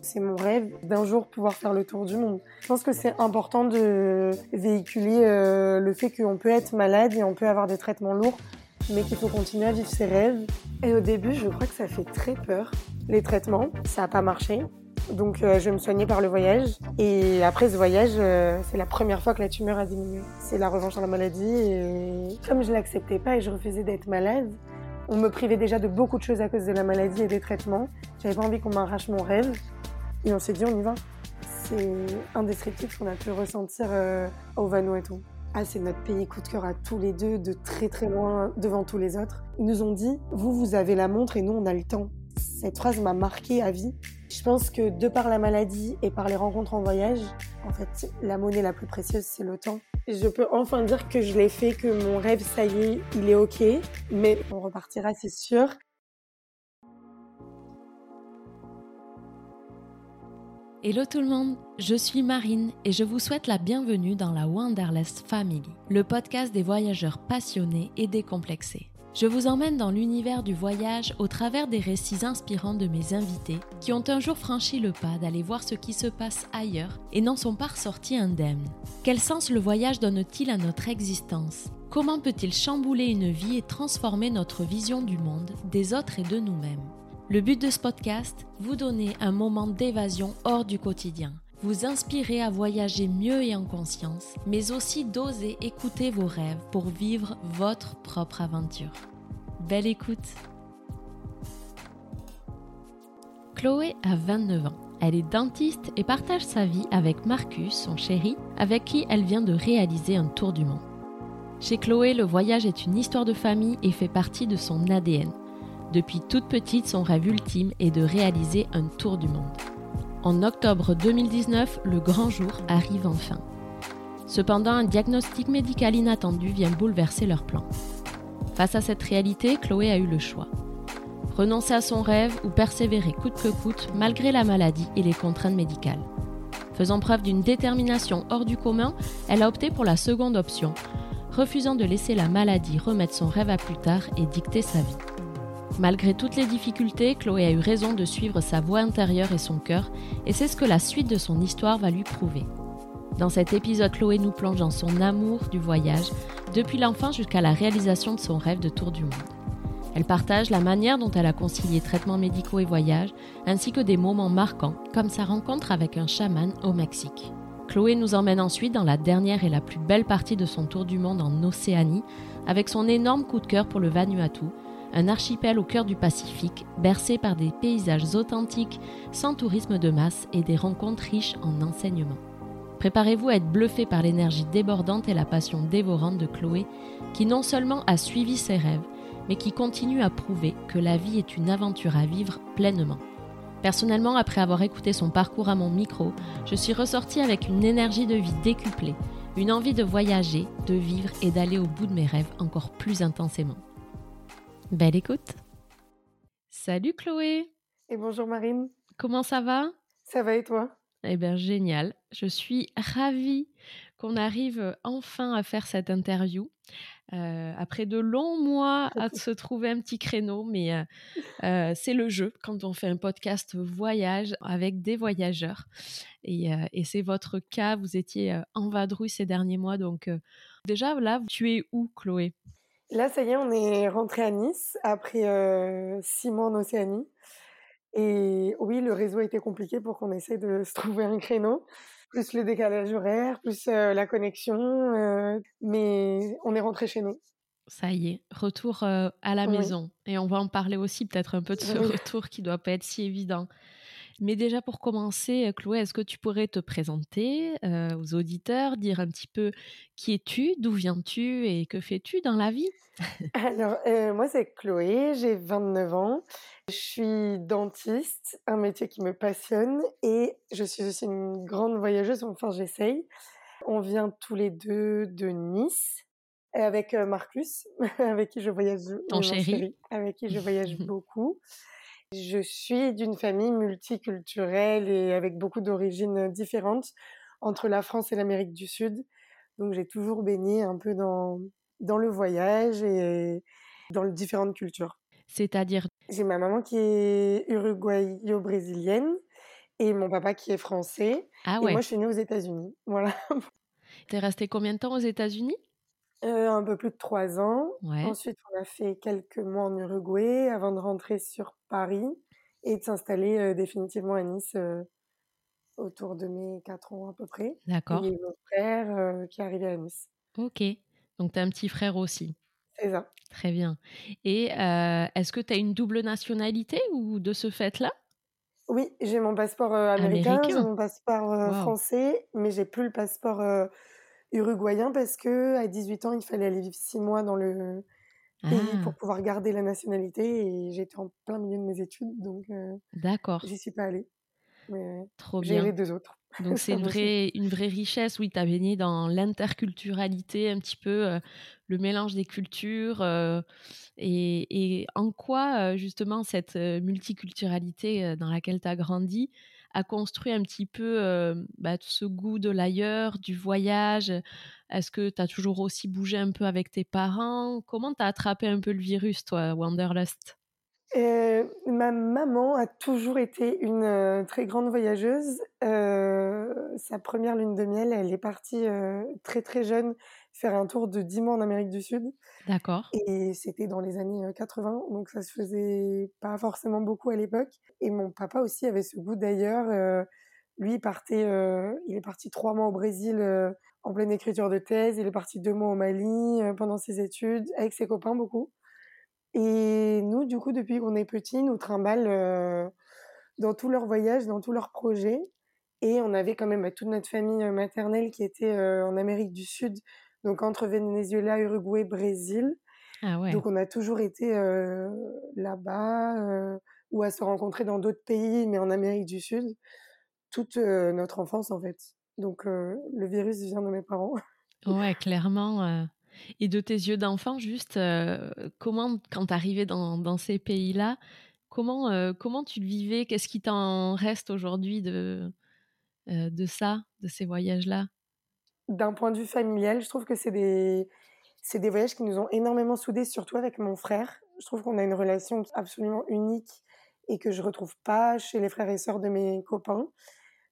C'est mon rêve d'un jour pouvoir faire le tour du monde. Je pense que c'est important de véhiculer euh, le fait qu'on peut être malade et on peut avoir des traitements lourds, mais qu'il faut continuer à vivre ses rêves. Et au début, je crois que ça fait très peur. Les traitements, ça n'a pas marché. Donc euh, je vais me soigner par le voyage. Et après ce voyage, euh, c'est la première fois que la tumeur a diminué. C'est la revanche sur la maladie. Et comme je l'acceptais pas et je refusais d'être malade, on me privait déjà de beaucoup de choses à cause de la maladie et des traitements. J'avais pas envie qu'on m'arrache mon rêve. Et on s'est dit, on y va. C'est indescriptible ce qu'on a pu ressentir euh, au Vanuatu. Ah, c'est notre pays coup de cœur à tous les deux, de très très loin devant tous les autres. Ils nous ont dit, vous, vous avez la montre et nous, on a le temps. Cette phrase m'a marqué à vie. Je pense que de par la maladie et par les rencontres en voyage, en fait, la monnaie la plus précieuse, c'est le temps. Je peux enfin dire que je l'ai fait, que mon rêve, ça y est, il est ok, mais on repartira, c'est sûr. Hello tout le monde, je suis Marine et je vous souhaite la bienvenue dans la Wanderlust Family, le podcast des voyageurs passionnés et décomplexés. Je vous emmène dans l'univers du voyage au travers des récits inspirants de mes invités qui ont un jour franchi le pas d'aller voir ce qui se passe ailleurs et n'en sont pas ressortis indemnes. Quel sens le voyage donne-t-il à notre existence? Comment peut-il chambouler une vie et transformer notre vision du monde, des autres et de nous-mêmes? Le but de ce podcast, vous donner un moment d'évasion hors du quotidien vous inspirer à voyager mieux et en conscience, mais aussi d'oser écouter vos rêves pour vivre votre propre aventure. Belle écoute Chloé a 29 ans. Elle est dentiste et partage sa vie avec Marcus, son chéri, avec qui elle vient de réaliser un tour du monde. Chez Chloé, le voyage est une histoire de famille et fait partie de son ADN. Depuis toute petite, son rêve ultime est de réaliser un tour du monde. En octobre 2019, le grand jour arrive enfin. Cependant, un diagnostic médical inattendu vient bouleverser leur plan. Face à cette réalité, Chloé a eu le choix. Renoncer à son rêve ou persévérer coûte que coûte malgré la maladie et les contraintes médicales. Faisant preuve d'une détermination hors du commun, elle a opté pour la seconde option, refusant de laisser la maladie remettre son rêve à plus tard et dicter sa vie. Malgré toutes les difficultés, Chloé a eu raison de suivre sa voix intérieure et son cœur, et c'est ce que la suite de son histoire va lui prouver. Dans cet épisode, Chloé nous plonge dans son amour du voyage, depuis l'enfant jusqu'à la réalisation de son rêve de tour du monde. Elle partage la manière dont elle a concilié traitements médicaux et voyage, ainsi que des moments marquants, comme sa rencontre avec un chaman au Mexique. Chloé nous emmène ensuite dans la dernière et la plus belle partie de son tour du monde en Océanie, avec son énorme coup de cœur pour le Vanuatu, un archipel au cœur du Pacifique, bercé par des paysages authentiques, sans tourisme de masse et des rencontres riches en enseignements. Préparez-vous à être bluffé par l'énergie débordante et la passion dévorante de Chloé, qui non seulement a suivi ses rêves, mais qui continue à prouver que la vie est une aventure à vivre pleinement. Personnellement, après avoir écouté son parcours à mon micro, je suis ressortie avec une énergie de vie décuplée, une envie de voyager, de vivre et d'aller au bout de mes rêves encore plus intensément. Belle écoute. Salut Chloé. Et bonjour Marine. Comment ça va? Ça va et toi? Eh bien génial. Je suis ravie qu'on arrive enfin à faire cette interview. Euh, après de longs mois à se trouver un petit créneau, mais euh, euh, c'est le jeu quand on fait un podcast voyage avec des voyageurs. Et, et c'est votre cas, vous étiez en vadrouille ces derniers mois. Donc déjà, là, tu es où, Chloé? Là, ça y est, on est rentré à Nice après euh, six mois en Océanie. Et oui, le réseau a été compliqué pour qu'on essaie de se trouver un créneau, plus le décalage horaire, plus euh, la connexion. Euh, mais on est rentré chez nous. Ça y est, retour à la maison. Et on va en parler aussi peut-être un peu de ce retour qui doit pas être si évident. Mais déjà pour commencer, Chloé, est-ce que tu pourrais te présenter euh, aux auditeurs, dire un petit peu qui es-tu, d'où viens-tu et que fais-tu dans la vie? Alors, euh, moi c'est Chloé, j'ai 29 ans, je suis dentiste, un métier qui me passionne et je suis aussi une grande voyageuse, enfin j'essaye. On vient tous les deux de Nice avec euh, Marcus, avec qui je voyage, Ton chéri. avec qui je voyage beaucoup. Je suis d'une famille multiculturelle et avec beaucoup d'origines différentes entre la France et l'Amérique du Sud. Donc j'ai toujours baigné un peu dans, dans le voyage et dans les différentes cultures. C'est-à-dire? J'ai ma maman qui est uruguayo-brésilienne et mon papa qui est français. Ah Et ouais. moi, je suis née aux États-Unis. Voilà. T'es resté combien de temps aux États-Unis? Euh, un peu plus de trois ans. Ouais. Ensuite, on a fait quelques mois en Uruguay avant de rentrer sur Paris et de s'installer euh, définitivement à Nice euh, autour de mes quatre ans à peu près. D'accord. Et mon frère qui est arrivé à Nice. Ok. Donc t'as un petit frère aussi. C'est ça. Très bien. Et est-ce que tu as une double nationalité ou de ce fait-là? Oui, j'ai mon passeport américain, Américain. j'ai mon passeport Wow. français, mais j'ai plus le passeport uruguayen parce que à 18 ans, il fallait aller vivre six mois dans le pays Ah, pour pouvoir garder la nationalité et j'étais en plein milieu de mes études, donc euh, d'accord. j'y suis pas allée. Mais Trop j'ai bien. les deux autres. Donc c'est une vraie, une vraie richesse, oui, tu as baigné dans l'interculturalité, un petit peu euh, le mélange des cultures. euh, et, et en quoi, euh, justement, cette multiculturalité dans laquelle tu as grandi a construit un petit peu euh, bah, ce goût de l'ailleurs, du voyage. Est-ce que tu as toujours aussi bougé un peu avec tes parents? Comment tu as attrapé un peu le virus, toi, Wanderlust? Euh, ma maman a toujours été une euh, très grande voyageuse. Sa première lune de miel, elle est partie très très jeune faire un tour de 10 mois en Amérique du Sud. D'accord. Et c'était dans les années euh, 80, donc ça se faisait pas forcément beaucoup à l'époque. Et mon papa aussi avait ce goût d'ailleurs. Euh, lui, il partait, euh, il est parti trois mois au Brésil euh, en pleine écriture de thèse. Il est parti deux mois au Mali euh, pendant ses études avec ses copains beaucoup. Et nous, du coup, depuis qu'on est petits, nous trimballent euh, dans tous leurs voyages, dans tous leurs projets. Et on avait quand même toute notre famille euh, maternelle qui était euh, en Amérique du Sud, donc entre Venezuela, Uruguay, Brésil. Ah ouais. Donc on a toujours été euh, là-bas euh, ou à se rencontrer dans d'autres pays, mais en Amérique du Sud, toute euh, notre enfance en fait. Donc le virus vient de mes parents. Ouais, clairement. Et de tes yeux d'enfant, juste, comment, quand t'arrivais dans, dans ces pays-là, comment, comment tu le vivais? Qu'est-ce qui t'en reste aujourd'hui de, de ça, de ces voyages-là? D'un point de vue familial, je trouve que c'est des voyages qui nous ont énormément soudés, surtout avec mon frère. Je trouve qu'on a une relation absolument unique et que je retrouve pas chez les frères et sœurs de mes copains.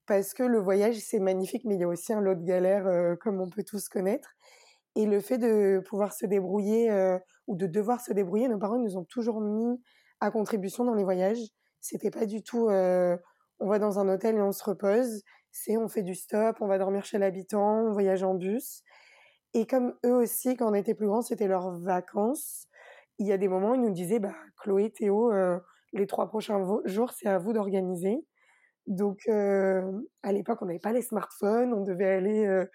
Parce que le voyage, c'est magnifique, mais il y a aussi un lot de galères, euh, comme on peut tous connaître. Et le fait de pouvoir se débrouiller euh, ou de devoir se débrouiller, nos parents nous ont toujours mis à contribution dans les voyages. C'était pas du tout euh, on va dans un hôtel et on se repose. C'est on fait du stop, on va dormir chez l'habitant, on voyage en bus. Et comme eux aussi, quand on était plus grands, c'était leurs vacances. Il y a des moments où ils nous disaient, bah, Chloé, Théo, euh, les trois prochains jours, c'est à vous d'organiser. Donc, euh, à l'époque, on n'avait pas les smartphones, on devait aller euh,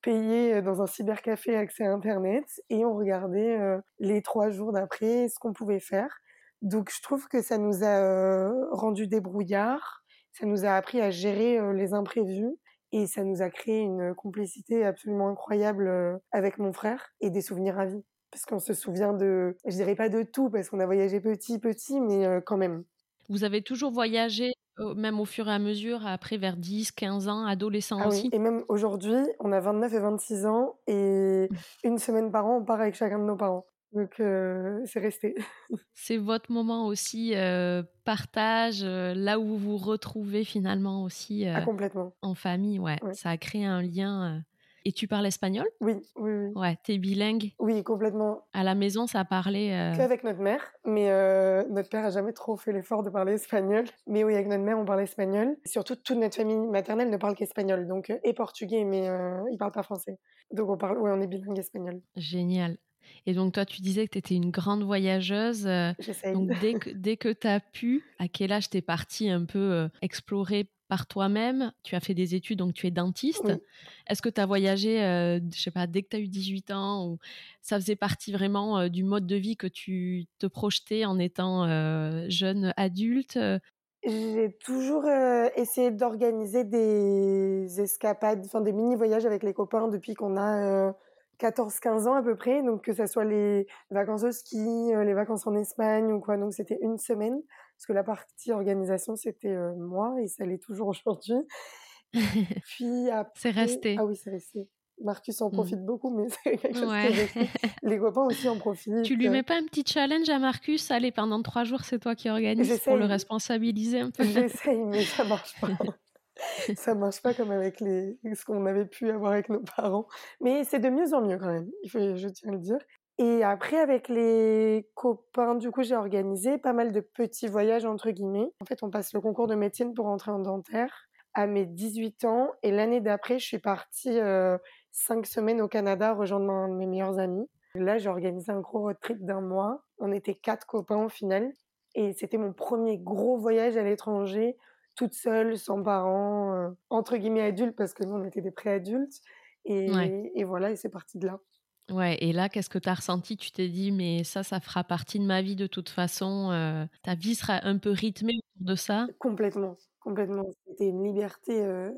payer dans un cybercafé accès à Internet et on regardait les trois jours d'après ce qu'on pouvait faire. Donc, je trouve que ça nous a rendu débrouillards, ça nous a appris à gérer les imprévus et ça nous a créé une complicité absolument incroyable avec mon frère et des souvenirs à vie. Parce qu'on se souvient de, je dirais pas de tout parce qu'on a voyagé petit, petit, mais quand même. Vous avez toujours voyagé, même au fur et à mesure, après vers 10, 15 ans, adolescent Ah oui, et même aujourd'hui, on a 29 et 26 ans et une semaine par an, on part avec chacun de nos parents. Donc euh, c'est resté. C'est votre moment aussi, euh, partage, euh, là où vous vous retrouvez finalement aussi Ah complètement. en famille, ouais. Ouais. Ça a créé un lien. Et tu parles espagnol? Oui, oui, oui. Ouais, t'es bilingue? Oui, complètement. À la maison, ça parlait. euh, Qu'avec notre mère, mais euh, notre père a jamais trop fait l'effort de parler espagnol. Mais oui, avec notre mère, on parle espagnol. Surtout, toute notre famille maternelle ne parle qu'espagnol, donc et portugais, mais euh, ils parlent pas français. Donc on parle, ouais, on est bilingue espagnol. Génial. Et donc, toi, tu disais que tu étais une grande voyageuse. euh, donc, dès que, dès que tu as pu, à quel âge t'es partie un peu euh, explorer par toi-même? Tu as fait des études, donc tu es dentiste. Oui. Est-ce que tu as voyagé, euh, je sais pas, dès que tu as eu 18 ans ou ça faisait partie vraiment euh, du mode de vie que tu te projetais en étant euh, jeune adulte? J'ai toujours essayé d'organiser des escapades, enfin des mini-voyages avec les copains depuis qu'on a 14-15 ans à peu près. Donc que ça soit les vacances au ski, euh, les vacances en Espagne ou quoi. Donc c'était une semaine. Parce que la partie organisation, c'était euh, moi et ça l'est toujours aujourd'hui. Puis après... C'est resté. Ah oui, c'est resté. Marcus en mmh. profite beaucoup, mais c'est quelque chose que Les copains aussi en profitent. Tu lui mets pas un petit challenge à Marcus Allez, pendant trois jours, c'est toi qui organise pour le responsabiliser un peu. J'essaye, mais ça marche pas. ça marche pas comme avec les... ce qu'on avait pu avoir avec nos parents. Mais c'est de mieux en mieux quand même, je tiens à le dire. Et après, avec les copains, du coup, j'ai organisé pas mal de petits voyages, entre guillemets. En fait, on passe le concours de médecine pour entrer en dentaire à mes 18 ans. Et l'année d'après, je suis partie euh, cinq semaines au Canada rejoindre un de mes meilleurs amis. Là, j'ai organisé un gros road trip d'un mois. On était quatre copains au final. Et c'était mon premier gros voyage à l'étranger, toute seule, sans parents, euh, entre guillemets adultes, parce que nous, on était des pré-adultes. Et, et voilà, et c'est parti de là. Ouais, et là, qu'est-ce que tu as ressenti? Tu t'es dit, mais ça, ça fera partie de ma vie de toute façon. Euh, ta vie sera un peu rythmée autour de ça? Complètement, complètement. C'était une liberté. Euh,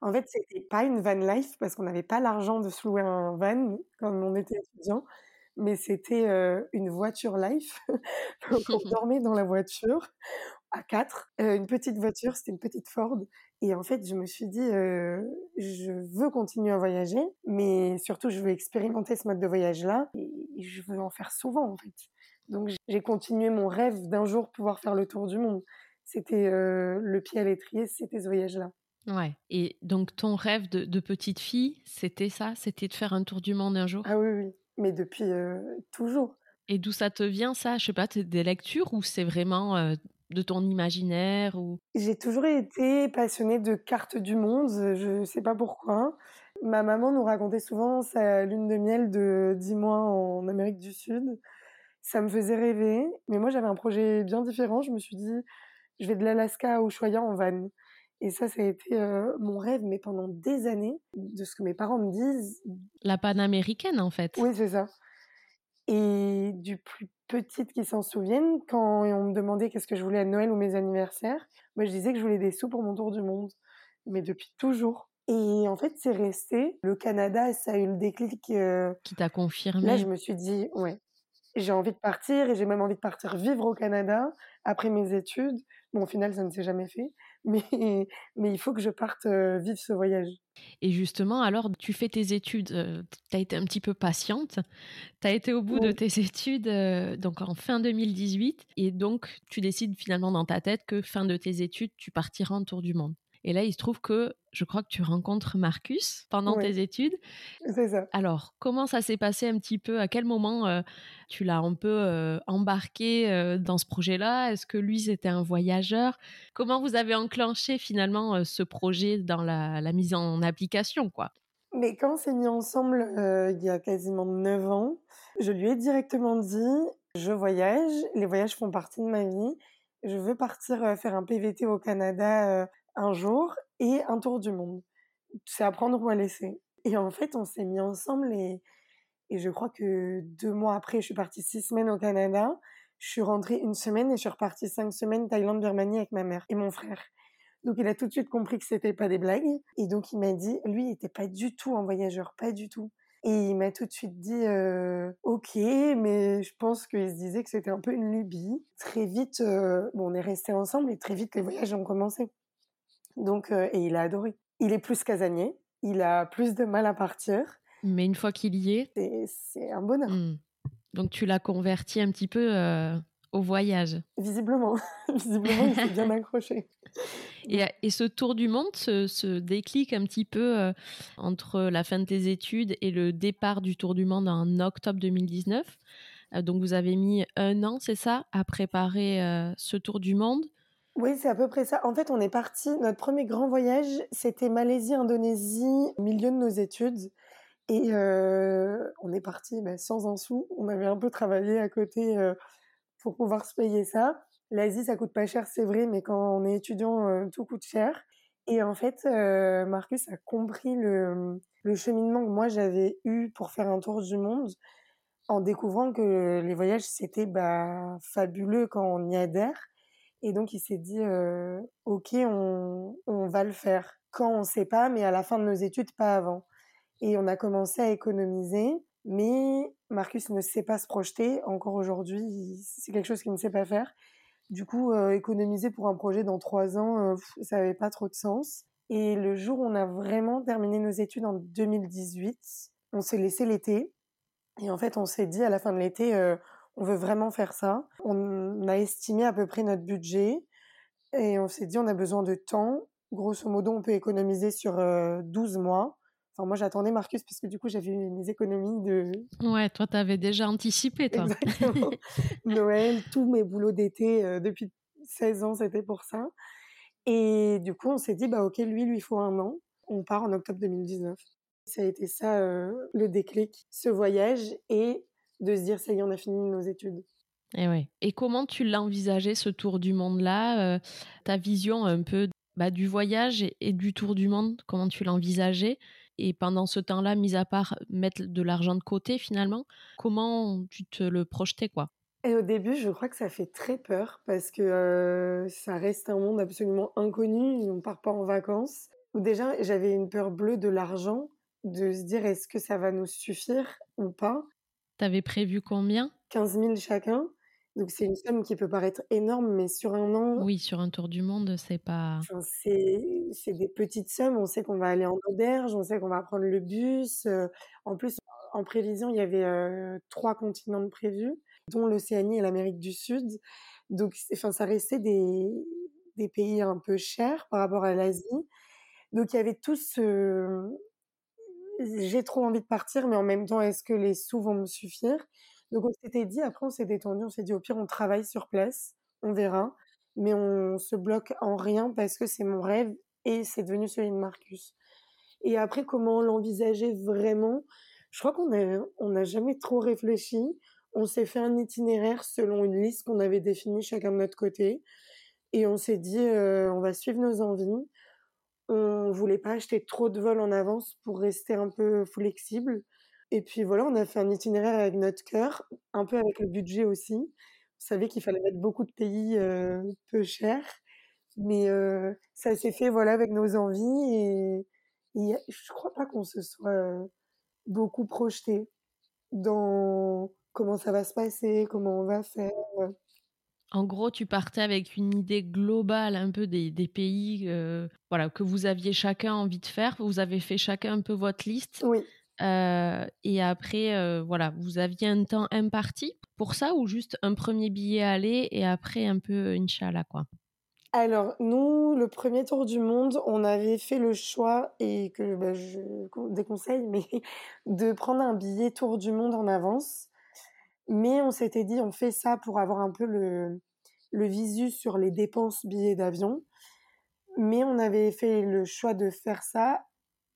en fait, c'était pas une van life parce qu'on n'avait pas l'argent de se louer un van quand on était étudiant, mais c'était euh, une voiture life. Donc, on dormait dans la voiture à quatre, une petite voiture, c'était une petite Ford, et en fait, je me suis dit, euh, je veux continuer à voyager, mais surtout, je veux expérimenter ce mode de voyage-là, et je veux en faire souvent, en fait. Donc, j'ai continué mon rêve d'un jour pouvoir faire le tour du monde. C'était euh, le pied à l'étrier, c'était ce voyage-là. Ouais. Et donc, ton rêve de, petite fille, c'était ça? C'était de faire un tour du monde un jour? Ah oui, oui. Mais depuis euh, toujours. Et d'où ça te vient, ça? Je sais pas, des lectures ou c'est vraiment de ton imaginaire ou... J'ai toujours été passionnée de cartes du monde, je ne sais pas pourquoi. Ma maman nous racontait souvent sa lune de miel de 10 mois en Amérique du Sud. Ça me faisait rêver, mais moi j'avais un projet bien différent. Je me suis dit, je vais de l'Alaska à Ushuaia en van. Et ça, ça a été euh, mon rêve, mais pendant des années, de ce que mes parents me disent. La panaméricaine, en fait. Oui, c'est ça. Et du plus petite qui s'en souviennent, quand on me demandait qu'est-ce que je voulais à Noël ou mes anniversaires, moi je disais que je voulais des sous pour mon tour du monde. Mais depuis toujours. Et en fait, c'est resté. Le Canada, ça a eu le déclic. Euh, qui t'a confirmé. Là, je me suis dit, ouais, j'ai envie de partir et j'ai même envie de partir vivre au Canada après mes études. Bon, au final, ça ne s'est jamais fait, mais, mais il faut que je parte vivre ce voyage. Et justement, alors, tu fais tes études, tu as été un petit peu patiente, tu as été au bout de tes études donc en fin 2018, et donc tu décides finalement dans ta tête que fin de tes études, tu partiras en tour du monde. Et là, il se trouve que je crois que tu rencontres Marcus pendant tes études. C'est ça. Alors, comment ça s'est passé un petit peu? À quel moment euh, tu l'as un peu euh, embarqué euh, dans ce projet-là? Est-ce que lui, c'était un voyageur? Comment vous avez enclenché finalement ce projet dans la, la, mise en application, quoi? Mais quand on s'est mis ensemble il y a quasiment 9 ans, je lui ai directement dit, je voyage, les voyages font partie de ma vie, je veux partir faire un PVT au Canada un jour et un tour du monde. C'est à prendre ou à laisser. Et en fait, on s'est mis ensemble et, et je crois que deux mois après, je suis partie six semaines au Canada. Je suis rentrée une semaine et je suis repartie cinq semaines Thaïlande, Birmanie avec ma mère et mon frère. Donc il a tout de suite compris que c'était pas des blagues et donc il m'a dit, lui, il était pas du tout un voyageur, pas du tout. Et il m'a tout de suite dit, euh, ok, mais je pense qu'il se disait que c'était un peu une lubie. Très vite, euh, bon, on est restés ensemble et très vite les voyages ont commencé. Donc, euh, et il a adoré. Il est plus casanier, il a plus de mal à partir. Mais une fois qu'il y est, c'est un bonheur. Hmm. Donc tu l'as converti un petit peu euh, au voyage. Visiblement, visiblement, il s'est bien accroché. Et, et, ce tour du monde se, déclic un petit peu euh, entre la fin de tes études et le départ du tour du monde en octobre 2019. donc vous avez mis un an, c'est ça, à préparer ce tour du monde? Oui, c'est à peu près ça. En fait, on est parti. Notre premier grand voyage, c'était Malaisie, Indonésie, milieu de nos études. Et euh, on est parti bah, sans un sou. On avait un peu travaillé à côté euh, pour pouvoir se payer ça. L'Asie, ça coûte pas cher, c'est vrai, mais quand on est étudiant, euh, tout coûte cher. Et en fait, Marcus a compris le, le cheminement que moi j'avais eu pour faire un tour du monde en découvrant que les voyages c'était bah, fabuleux quand on y adhère et donc il s'est dit, ok, on, va le faire. Quand on sait pas, mais à la fin de nos études, pas avant. Et on a commencé à économiser, mais Marcus ne sait pas se projeter. Encore aujourd'hui, c'est quelque chose qu'il ne sait pas faire. Du coup, économiser pour un projet dans trois ans, ça avait pas trop de sens. Et le jour où on a vraiment terminé nos études en 2018, on s'est laissé l'été. Et en fait, on s'est dit à la fin de l'été, on veut vraiment faire ça. On a estimé à peu près notre budget et on s'est dit on a besoin de temps. Grosso modo, on peut économiser sur 12 mois. Enfin, moi, j'attendais Marcus parce que du coup, j'avais mes économies de. Ouais, toi, t'avais déjà anticipé, toi. Exactement. Noël, tous mes boulots d'été euh, depuis 16 ans, c'était pour ça. Et du coup, on s'est dit, bah, ok, lui, lui, il faut un an. On part en octobre 2019. Ça a été ça, euh, le déclic, ce voyage et de se dire, ça y est, on a fini nos études. Et, eh ouais. et comment tu l'as envisagé, ce tour du monde-là euh, Ta vision un peu bah, du voyage et, du tour du monde, comment tu l'as envisagé Et pendant ce temps-là, mis à part mettre de l'argent de côté finalement, comment tu te le projetais quoi? Et au début, je crois que ça fait très peur parce que euh, ça reste un monde absolument inconnu. On part pas en vacances. Déjà, j'avais une peur bleue de l'argent, de se dire est-ce que ça va nous suffire ou pas? T'avais prévu combien? 15 000 chacun. Donc c'est une somme qui peut paraître énorme, mais sur un an. Oui, sur un tour du monde, c'est pas. Enfin, c'est c'est des petites sommes. On sait qu'on va aller en auberge, on sait qu'on va prendre le bus. Euh, en plus, en prévision, il y avait euh, trois continents de prévus, dont l'Océanie et l'Amérique du Sud. Donc, enfin, ça restait des des pays un peu chers par rapport à l'Asie. Donc il y avait tout ce j'ai trop envie de partir, mais en même temps, est-ce que les sous vont me suffire? Donc on s'était dit, après on s'est détendu, on s'est dit au pire on travaille sur place, on verra, mais on se bloque en rien parce que c'est mon rêve et c'est devenu celui de Marcus. Et après comment l'envisager vraiment? Je crois qu'on a on n'a jamais trop réfléchi. On s'est fait un itinéraire selon une liste qu'on avait définie chacun de notre côté et on s'est dit euh, on va suivre nos envies. On voulait pas acheter trop de vols en avance pour rester un peu flexible. Et puis voilà, on a fait un itinéraire avec notre cœur, un peu avec le budget aussi. On savait qu'il fallait mettre beaucoup de pays euh, peu chers, mais euh, ça s'est fait voilà avec nos envies et, et je crois pas qu'on se soit euh, beaucoup projeté dans comment ça va se passer, comment on va faire. En gros, tu partais avec une idée globale un peu des, des pays voilà, que vous aviez chacun envie de faire. Vous avez fait chacun un peu votre liste. Oui. Euh, et après, euh, voilà, vous aviez un temps imparti pour ça ou juste un premier billet aller et après un peu Inch'Allah, quoi? Alors, nous, le premier tour du monde, on avait fait le choix, et que bah, je déconseille, mais de prendre un billet tour du monde en avance. Mais on s'était dit, on fait ça pour avoir un peu le, le visu sur les dépenses billets d'avion. Mais on avait fait le choix de faire ça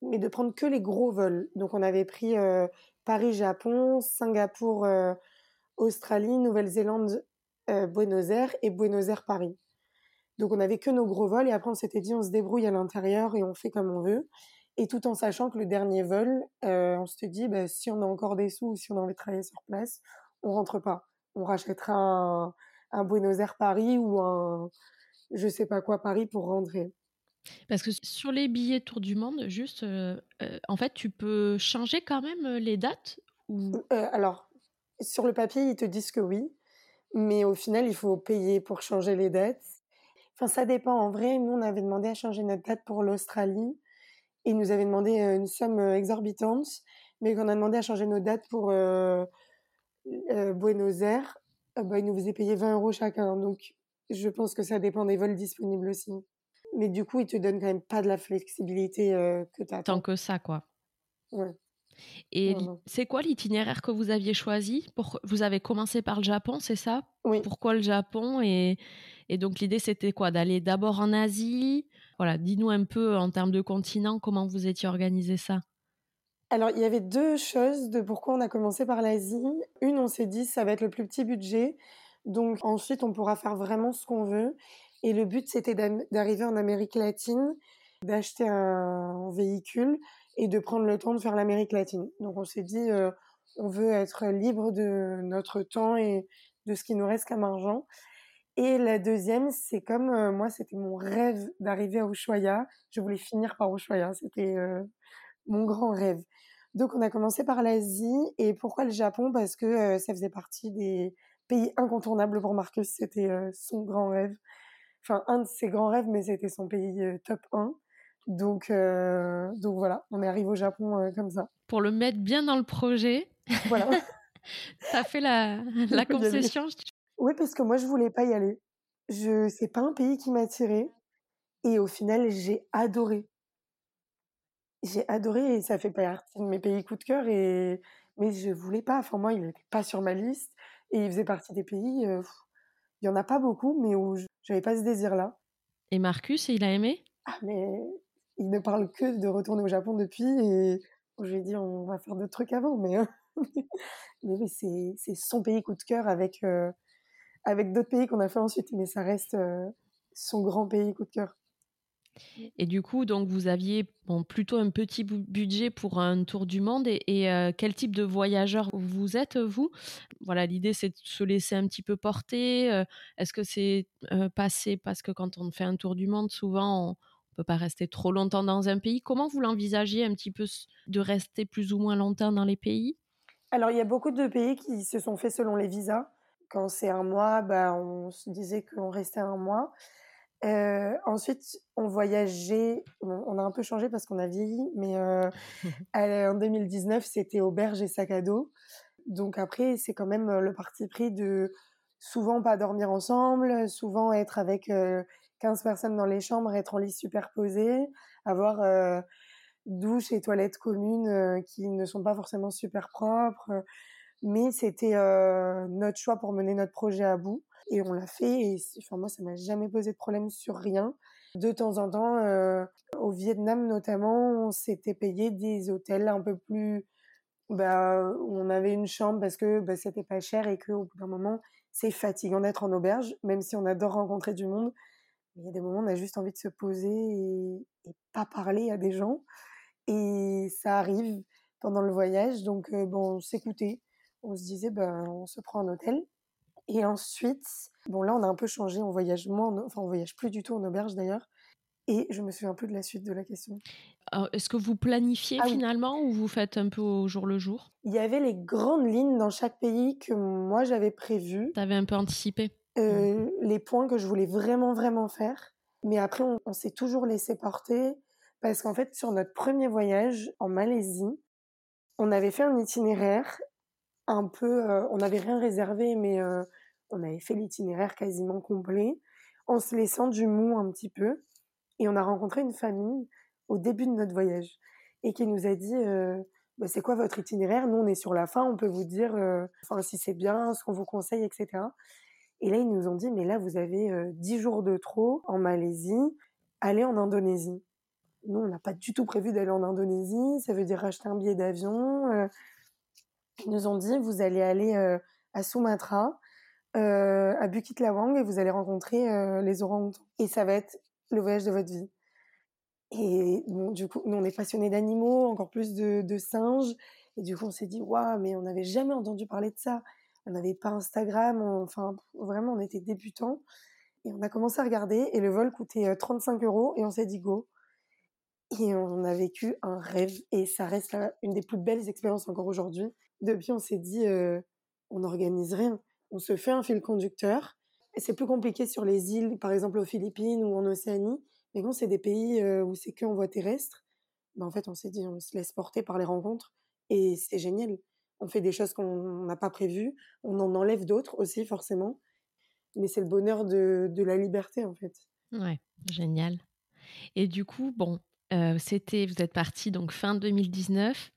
mais de prendre que les gros vols. Donc on avait pris euh, Paris-Japon, Singapour-Australie, euh, Nouvelle-Zélande, euh, Buenos Aires et Buenos Aires-Paris. Donc on avait que nos gros vols et après on s'était dit on se débrouille à l'intérieur et on fait comme on veut. Et tout en sachant que le dernier vol, on se dit bah, si on a encore des sous ou si on a envie travailler sur place, on rentre pas. On rachètera un, un Buenos Aires Paris ou un je sais pas quoi Paris pour rentrer. Parce que sur les billets Tour du Monde, juste, euh, euh, en fait, tu peux changer quand même euh, les dates ou... alors, sur le papier, ils te disent que oui, mais au final, il faut payer pour changer les dates. Enfin, ça dépend. En vrai, nous, on avait demandé à changer notre date pour l'Australie et ils nous avaient demandé une somme exorbitante, mais quand on a demandé à changer nos dates pour Buenos Aires, bah, ils nous faisaient payer 20 euros chacun. Donc, je pense que ça dépend des vols disponibles aussi. Mais du coup, il te donne quand même pas de la flexibilité euh, que tu as. Tant que ça, quoi. Ouais. Et c'est quoi l'itinéraire que vous aviez choisi pour... Vous avez commencé par le Japon, c'est ça? Oui. Pourquoi le Japon et... et donc l'idée c'était quoi? D'aller d'abord en Asie? Voilà, dis-nous un peu en termes de continent comment vous étiez organisé ça? Alors il y avait deux choses de pourquoi on a commencé par l'Asie. Une, on s'est dit ça va être le plus petit budget, donc ensuite on pourra faire vraiment ce qu'on veut. Et le but, c'était d'arriver en Amérique latine, d'acheter un véhicule et de prendre le temps de faire l'Amérique latine. Donc on s'est dit, euh, on veut être libre de notre temps et de ce qui nous reste comme argent. Et la deuxième, c'est comme euh, moi, c'était mon rêve d'arriver à Ushuaia. Je voulais finir par Ushuaia, c'était euh, mon grand rêve. Donc on a commencé par l'Asie et pourquoi le Japon? Parce que ça faisait partie des pays incontournables pour Marcus, c'était son grand rêve enfin un de ses grands rêves, mais c'était son pays euh, top 1. Donc, donc voilà, on est arrivé au Japon comme ça. Pour le mettre bien dans le projet. Voilà. T'as fait la, la concession. Oui, parce que moi, je voulais pas y aller. Je, c'est pas un pays qui m'attirait. Et au final, j'ai adoré. J'ai adoré et ça fait partie de mes pays coup de cœur et, mais je voulais pas. Enfin, moi, il n'était pas sur ma liste et il faisait partie des pays, euh, il y en a pas beaucoup, mais où j'avais pas ce désir-là. Et Marcus, il a aimé? Ah, mais il ne parle que de retourner au Japon depuis et je lui ai dit on va faire d'autres trucs avant, mais, mais oui, c'est, c'est son pays coup de cœur avec, euh, avec d'autres pays qu'on a fait ensuite, mais ça reste euh, son grand pays coup de cœur. Et du coup, donc vous aviez plutôt un petit budget pour un tour du monde. Et, euh, quel type de voyageur vous êtes, vous? Voilà, l'idée c'est de se laisser un petit peu porter. Euh, Est-ce que c'est euh, passé? Parce que quand on fait un tour du monde, souvent on peut pas rester trop longtemps dans un pays. Comment vous l'envisagiez un petit peu de rester plus ou moins longtemps dans les pays? Alors il y a beaucoup de pays qui se sont faits selon les visas. Quand c'est un mois, bah, on se disait qu'on restait un mois. Euh, ensuite, on voyageait. On a un peu changé parce qu'on a vieilli, mais euh, en 2019, c'était auberge et sac à dos. Donc après, c'est quand même le parti pris de souvent pas dormir ensemble, souvent être avec euh, 15 personnes dans les chambres, être en lit superposé, avoir euh, douche et toilettes communes euh, qui ne sont pas forcément super propres. Mais c'était euh, notre choix pour mener notre projet à bout et on l'a fait. Et enfin moi, ça m'a jamais posé de problème sur rien. De temps en temps, euh, au Vietnam notamment, on s'était payé des hôtels un peu plus bah, on avait une chambre parce que bah, c'était pas cher et qu'au bout d'un moment, c'est fatigant d'être en auberge, même si on adore rencontrer du monde. Il y a des moments où on a juste envie de se poser et, et pas parler à des gens. Et ça arrive pendant le voyage, donc euh, bon, on s'écoutait. On se disait, ben, on se prend un hôtel. Et ensuite, bon là, on a un peu changé, on voyage moins, enfin on voyage plus du tout en auberge d'ailleurs. Et je me souviens un peu de la suite de la question. Est-ce que vous planifiez ah, finalement oui. ou vous faites un peu au jour le jour? Il y avait les grandes lignes dans chaque pays que moi j'avais prévues. Tu avais un peu anticipé euh, mmh. Les points que je voulais vraiment, vraiment faire. Mais après, on, on s'est toujours laissé porter parce qu'en fait, sur notre premier voyage en Malaisie, on avait fait un itinéraire un peu, euh, on n'avait rien réservé, mais euh, on avait fait l'itinéraire quasiment complet en se laissant du mou un petit peu. Et on a rencontré une famille au début de notre voyage et qui nous a dit euh, bah, c'est quoi votre itinéraire? Nous on est sur la fin, on peut vous dire si c'est bien, ce qu'on vous conseille, etc. Et là ils nous ont dit mais là vous avez euh, 10 jours de trop en Malaisie, allez en Indonésie. Nous on n'a pas du tout prévu d'aller en Indonésie, ça veut dire acheter un billet d'avion. Euh. ils nous ont dit vous allez aller euh, à Sumatra. à Bukit Lawang et vous allez rencontrer les orang-outans. Et ça va être le voyage de votre vie. Et du coup, nous, on est passionnés d'animaux, encore plus de, singes. Et du coup, on s'est dit, waouh, mais on n'avait jamais entendu parler de ça. On n'avait pas Instagram, enfin, vraiment, on était débutants. Et on a commencé à regarder, et le vol coûtait 35 euh, euros, et on s'est dit, go. Et on a vécu un rêve, et ça reste une des plus belles expériences encore aujourd'hui. Depuis, on s'est dit, on n'organise rien. On se fait un fil conducteur, c'est plus compliqué sur les îles, par exemple aux Philippines ou en Océanie. Mais quand c'est des pays où c'est que en voie terrestre, ben en fait, on s'est dit, on se laisse porter par les rencontres et c'est génial. On fait des choses qu'on n'a pas prévues, on en enlève d'autres aussi forcément, mais c'est le bonheur de, de la liberté en fait. Ouais, génial. Et du coup, bon, euh, c'était, vous êtes parti donc fin 2019,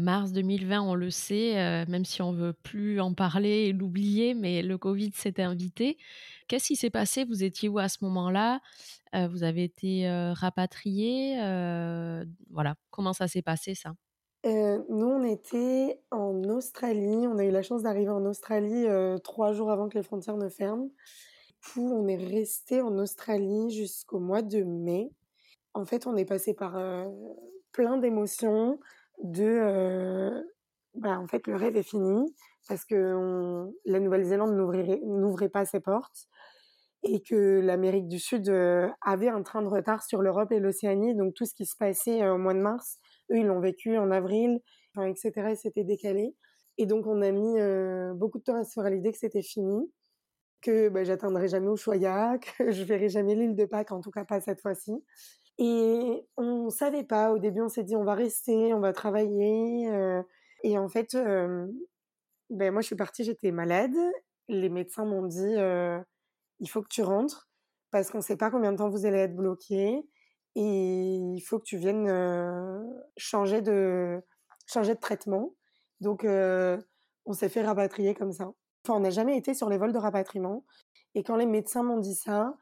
mars 2020, on le sait, euh, même si on veut plus en parler et l'oublier, mais le Covid s'est invité. Qu'est-ce qui s'est passé? Vous étiez où à ce moment-là? Euh, Vous avez été rapatrié Voilà, comment ça s'est passé ça? Nous, on était en Australie. On a eu la chance d'arriver en Australie trois jours avant que les frontières ne ferment. Puis on est resté en Australie jusqu'au mois de mai en fait, on est passé par plein d'émotions, de bah, en fait le rêve est fini parce que la Nouvelle-Zélande n'ouvrait pas ses portes et que l'Amérique du Sud avait un train de retard sur l'Europe et l'Océanie. Donc tout ce qui se passait au mois de mars, eux ils l'ont vécu en avril, etc. Et c'était décalé. Et donc on a mis beaucoup de temps à se faire l'idée que c'était fini, que bah, j'atteindrai jamais Ushuaia, que je verrai jamais l'île de Pâques, en tout cas pas cette fois-ci. Et on savait pas. Au début, on s'est dit on va rester, on va travailler. Euh, et en fait, euh, ben moi je suis partie, j'étais malade. Les médecins m'ont dit euh, il faut que tu rentres parce qu'on sait pas combien de temps vous allez être bloqué et il faut que tu viennes changer de changer de traitement. Donc on s'est fait rapatrier comme ça. Enfin, on n'a jamais été sur les vols de rapatriement. Et quand les médecins m'ont dit ça,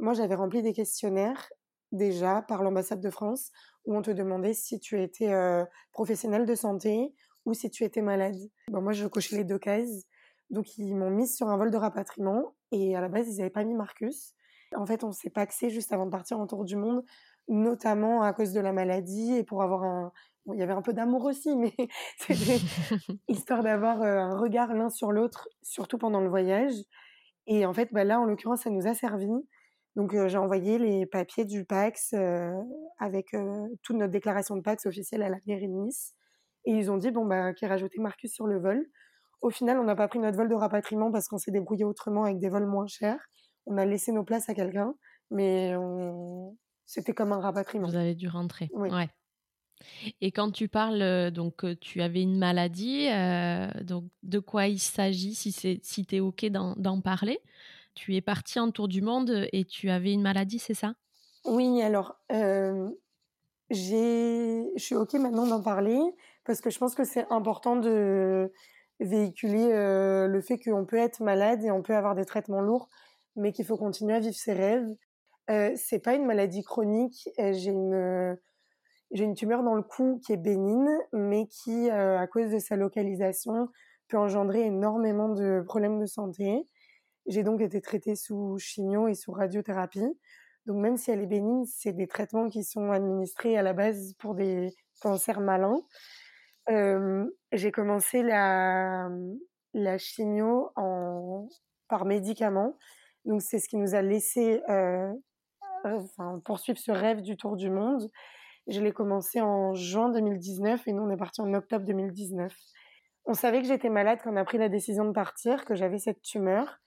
moi j'avais rempli des questionnaires déjà par l'ambassade de France où on te demandait si tu étais euh, professionnel de santé ou si tu étais malade. Bon, moi, je cochais les deux cases. Donc, ils m'ont mis sur un vol de rapatriement et à la base, ils n'avaient pas mis Marcus. En fait, on s'est paxé juste avant de partir en tour du monde, notamment à cause de la maladie et pour avoir un... il y avait un peu d'amour aussi, mais c'était histoire d'avoir euh, un regard l'un sur l'autre, surtout pendant le voyage. Et en fait, bah là, en l'occurrence, ça nous a servi donc j'ai envoyé les papiers du Pax avec toute notre déclaration de Pax officielle à la mairie de Nice. Et ils ont dit bon bah qu'ils rajoutaient Marcus sur le vol. Au final, on n'a pas pris notre vol de rapatriement parce qu'on s'est débrouillé autrement avec des vols moins chers. On a laissé nos places à quelqu'un, mais on... c'était comme un rapatriement. Vous avez dû rentrer. Oui. Ouais. Et quand tu parles, donc tu avais une maladie, euh, donc de quoi il s'agit si c'est si t'es ok d'en parler? Tu es parti en tour du monde et tu avais une maladie, c'est ça? Oui, alors euh, je suis ok maintenant d'en parler parce que je pense que c'est important de véhiculer euh, le fait qu'on peut être malade et on peut avoir des traitements lourds, mais qu'il faut continuer à vivre ses rêves. Euh, c'est pas une maladie chronique. Euh, j'ai une j'ai une tumeur dans le cou qui est bénigne, mais qui, euh, à cause de sa localisation, peut engendrer énormément de problèmes de santé. J'ai donc été traitée sous chimio et sous radiothérapie. Donc même si elle est bénigne, c'est des traitements qui sont administrés à la base pour des cancers malins. Euh, j'ai commencé la, chimio par médicament. Donc c'est ce qui nous a laissé euh, enfin, poursuivre ce rêve du tour du monde. Je l'ai commencé en juin 2019 et nous on est parti en octobre 2019. On savait que j'étais malade quand on a pris la décision de partir, que j'avais cette tumeur.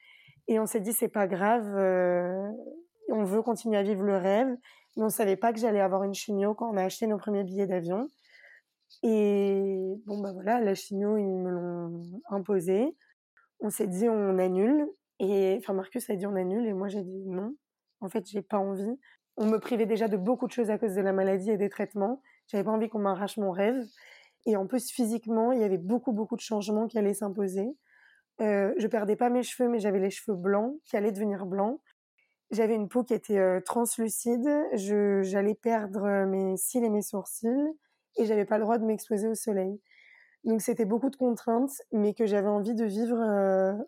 Et on s'est dit c'est pas grave, euh, on veut continuer à vivre le rêve, mais on savait pas que j'allais avoir une chimio quand on a acheté nos premiers billets d'avion. Et bon bah voilà, la chimio ils me l'ont imposé. On s'est dit on annule et enfin Marcus a dit on annule et moi j'ai dit non. En fait j'ai pas envie. On me privait déjà de beaucoup de choses à cause de la maladie et des traitements. J'avais pas envie qu'on m'arrache mon rêve. Et en plus physiquement il y avait beaucoup beaucoup de changements qui allaient s'imposer. Euh, je perdais pas mes cheveux, mais j'avais les cheveux blancs qui allaient devenir blancs. J'avais une peau qui était euh, translucide. Je, j'allais perdre euh, mes cils et mes sourcils, et j'avais pas le droit de m'exposer au soleil. Donc c'était beaucoup de contraintes, mais que j'avais envie de vivre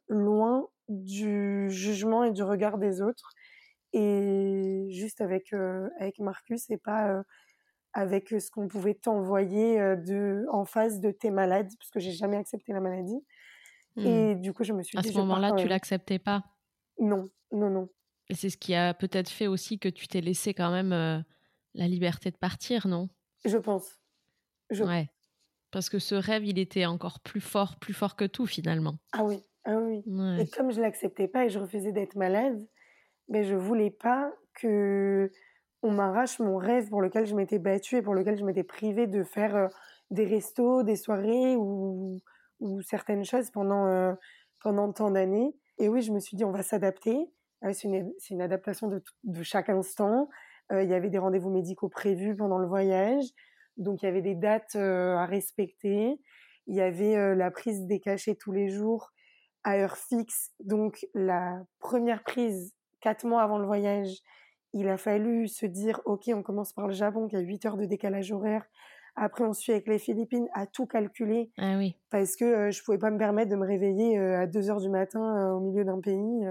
loin du jugement et du regard des autres, et juste avec avec Marcus et pas avec ce qu'on pouvait t'envoyer de en face de tes malades, parce que j'ai jamais accepté la maladie. Et du coup, je me suis à dit. À ce moment-là, tu l'acceptais pas? Non, non, non. Et c'est ce qui a peut-être fait aussi que tu t'es laissé quand même euh, la liberté de partir, non? Je pense. Je... Ouais. Parce que ce rêve, il était encore plus fort, plus fort que tout finalement. Ah oui, ah oui. Et comme je l'acceptais pas et je refusais d'être malade, mais ben, je voulais pas que on m'arrache mon rêve pour lequel je m'étais battue et pour lequel je m'étais privée de faire euh, des restos, des soirées ou ou certaines choses pendant euh, pendant tant d'années. Et oui, je me suis dit on va s'adapter. Euh, c'est une, une adaptation de, de chaque instant. Euh, il y avait des rendez-vous médicaux prévus pendant le voyage, donc il y avait des dates à respecter. Il y avait la prise des cachets tous les jours à heure fixe. Donc la première prise quatre mois avant le voyage, il a fallu se dire ok, on commence par le Japon qui a 8 heures de décalage horaire. Après, on suit avec les Philippines à tout calculer. Ah oui. Parce que euh, je pouvais pas me permettre de me réveiller euh, à 2 heures du matin euh, au milieu d'un pays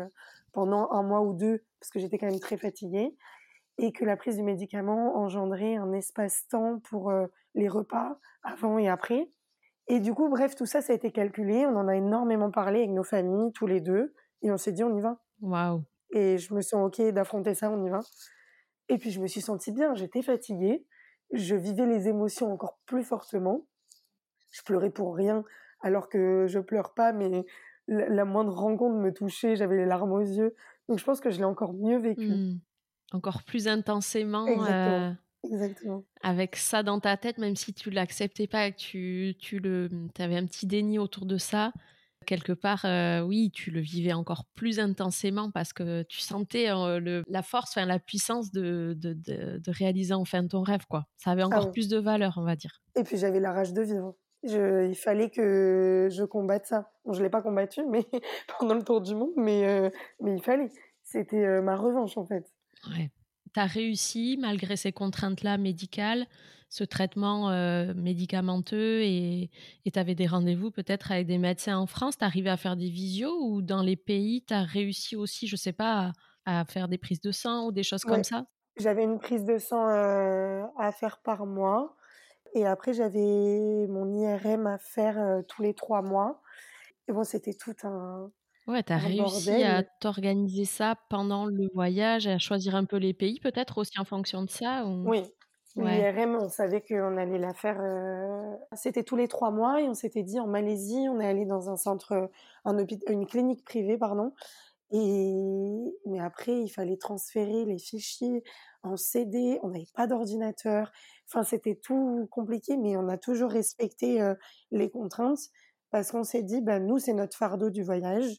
pendant un mois ou deux, parce que j'étais quand même très fatiguée. Et que la prise du médicament engendrait un espace-temps pour les repas avant et après. Et du coup, bref, tout ça, ça a été calculé. On en a énormément parlé avec nos familles, tous les deux. Et on s'est dit, on y va. Waouh. Et je me sens OK d'affronter ça, on y va. Et puis, je me suis sentie bien. J'étais fatiguée je vivais les émotions encore plus fortement. Je pleurais pour rien, alors que je pleure pas, mais la, moindre rencontre me touchait, j'avais les larmes aux yeux. Donc je pense que je l'ai encore mieux vécu. Hmm. encore plus intensément. Exactement. Exactement. Avec ça dans ta tête, même si tu l'acceptais pas, que tu, tu le, avais un petit déni autour de ça, quelque part, oui, tu le vivais encore plus intensément parce que tu sentais le, la force, enfin, la puissance de, de, de, réaliser enfin ton rêve, quoi. Ça avait ah encore plus de valeur, on va dire. Et puis j'avais la rage de vivre. Je, il fallait que je combatte ça. Bon, je l'ai pas combattu, mais pendant le tour du monde, mais mais il fallait. C'était ma revanche en fait. Ouais tu as réussi, malgré ces contraintes-là médicales, ce traitement euh, médicamenteux et tu avais des rendez-vous peut-être avec des médecins en France, tu arrivé à faire des visios ou dans les pays, tu as réussi aussi, je sais pas, à, faire des prises de sang ou des choses comme ça? J'avais une prise de sang euh, à faire par mois et après j'avais mon IRM à faire euh, tous les trois mois. Et bon, c'était tout un, Ouais, tu as réussi à t'organiser ça pendant le voyage, à choisir un peu les pays, peut-être aussi en fonction de ça ou... Oui. L'IRM, on savait qu'on allait la faire. Euh, c'était tous les trois mois et on s'était dit en Malaisie, on est allé dans un centre, un une clinique privée, pardon. Et mais après, il fallait transférer les fichiers en CD. On n'avait pas d'ordinateur. Enfin, c'était tout compliqué, mais on a toujours respecté euh, les contraintes parce qu'on s'est dit, ben nous, c'est notre fardeau du voyage.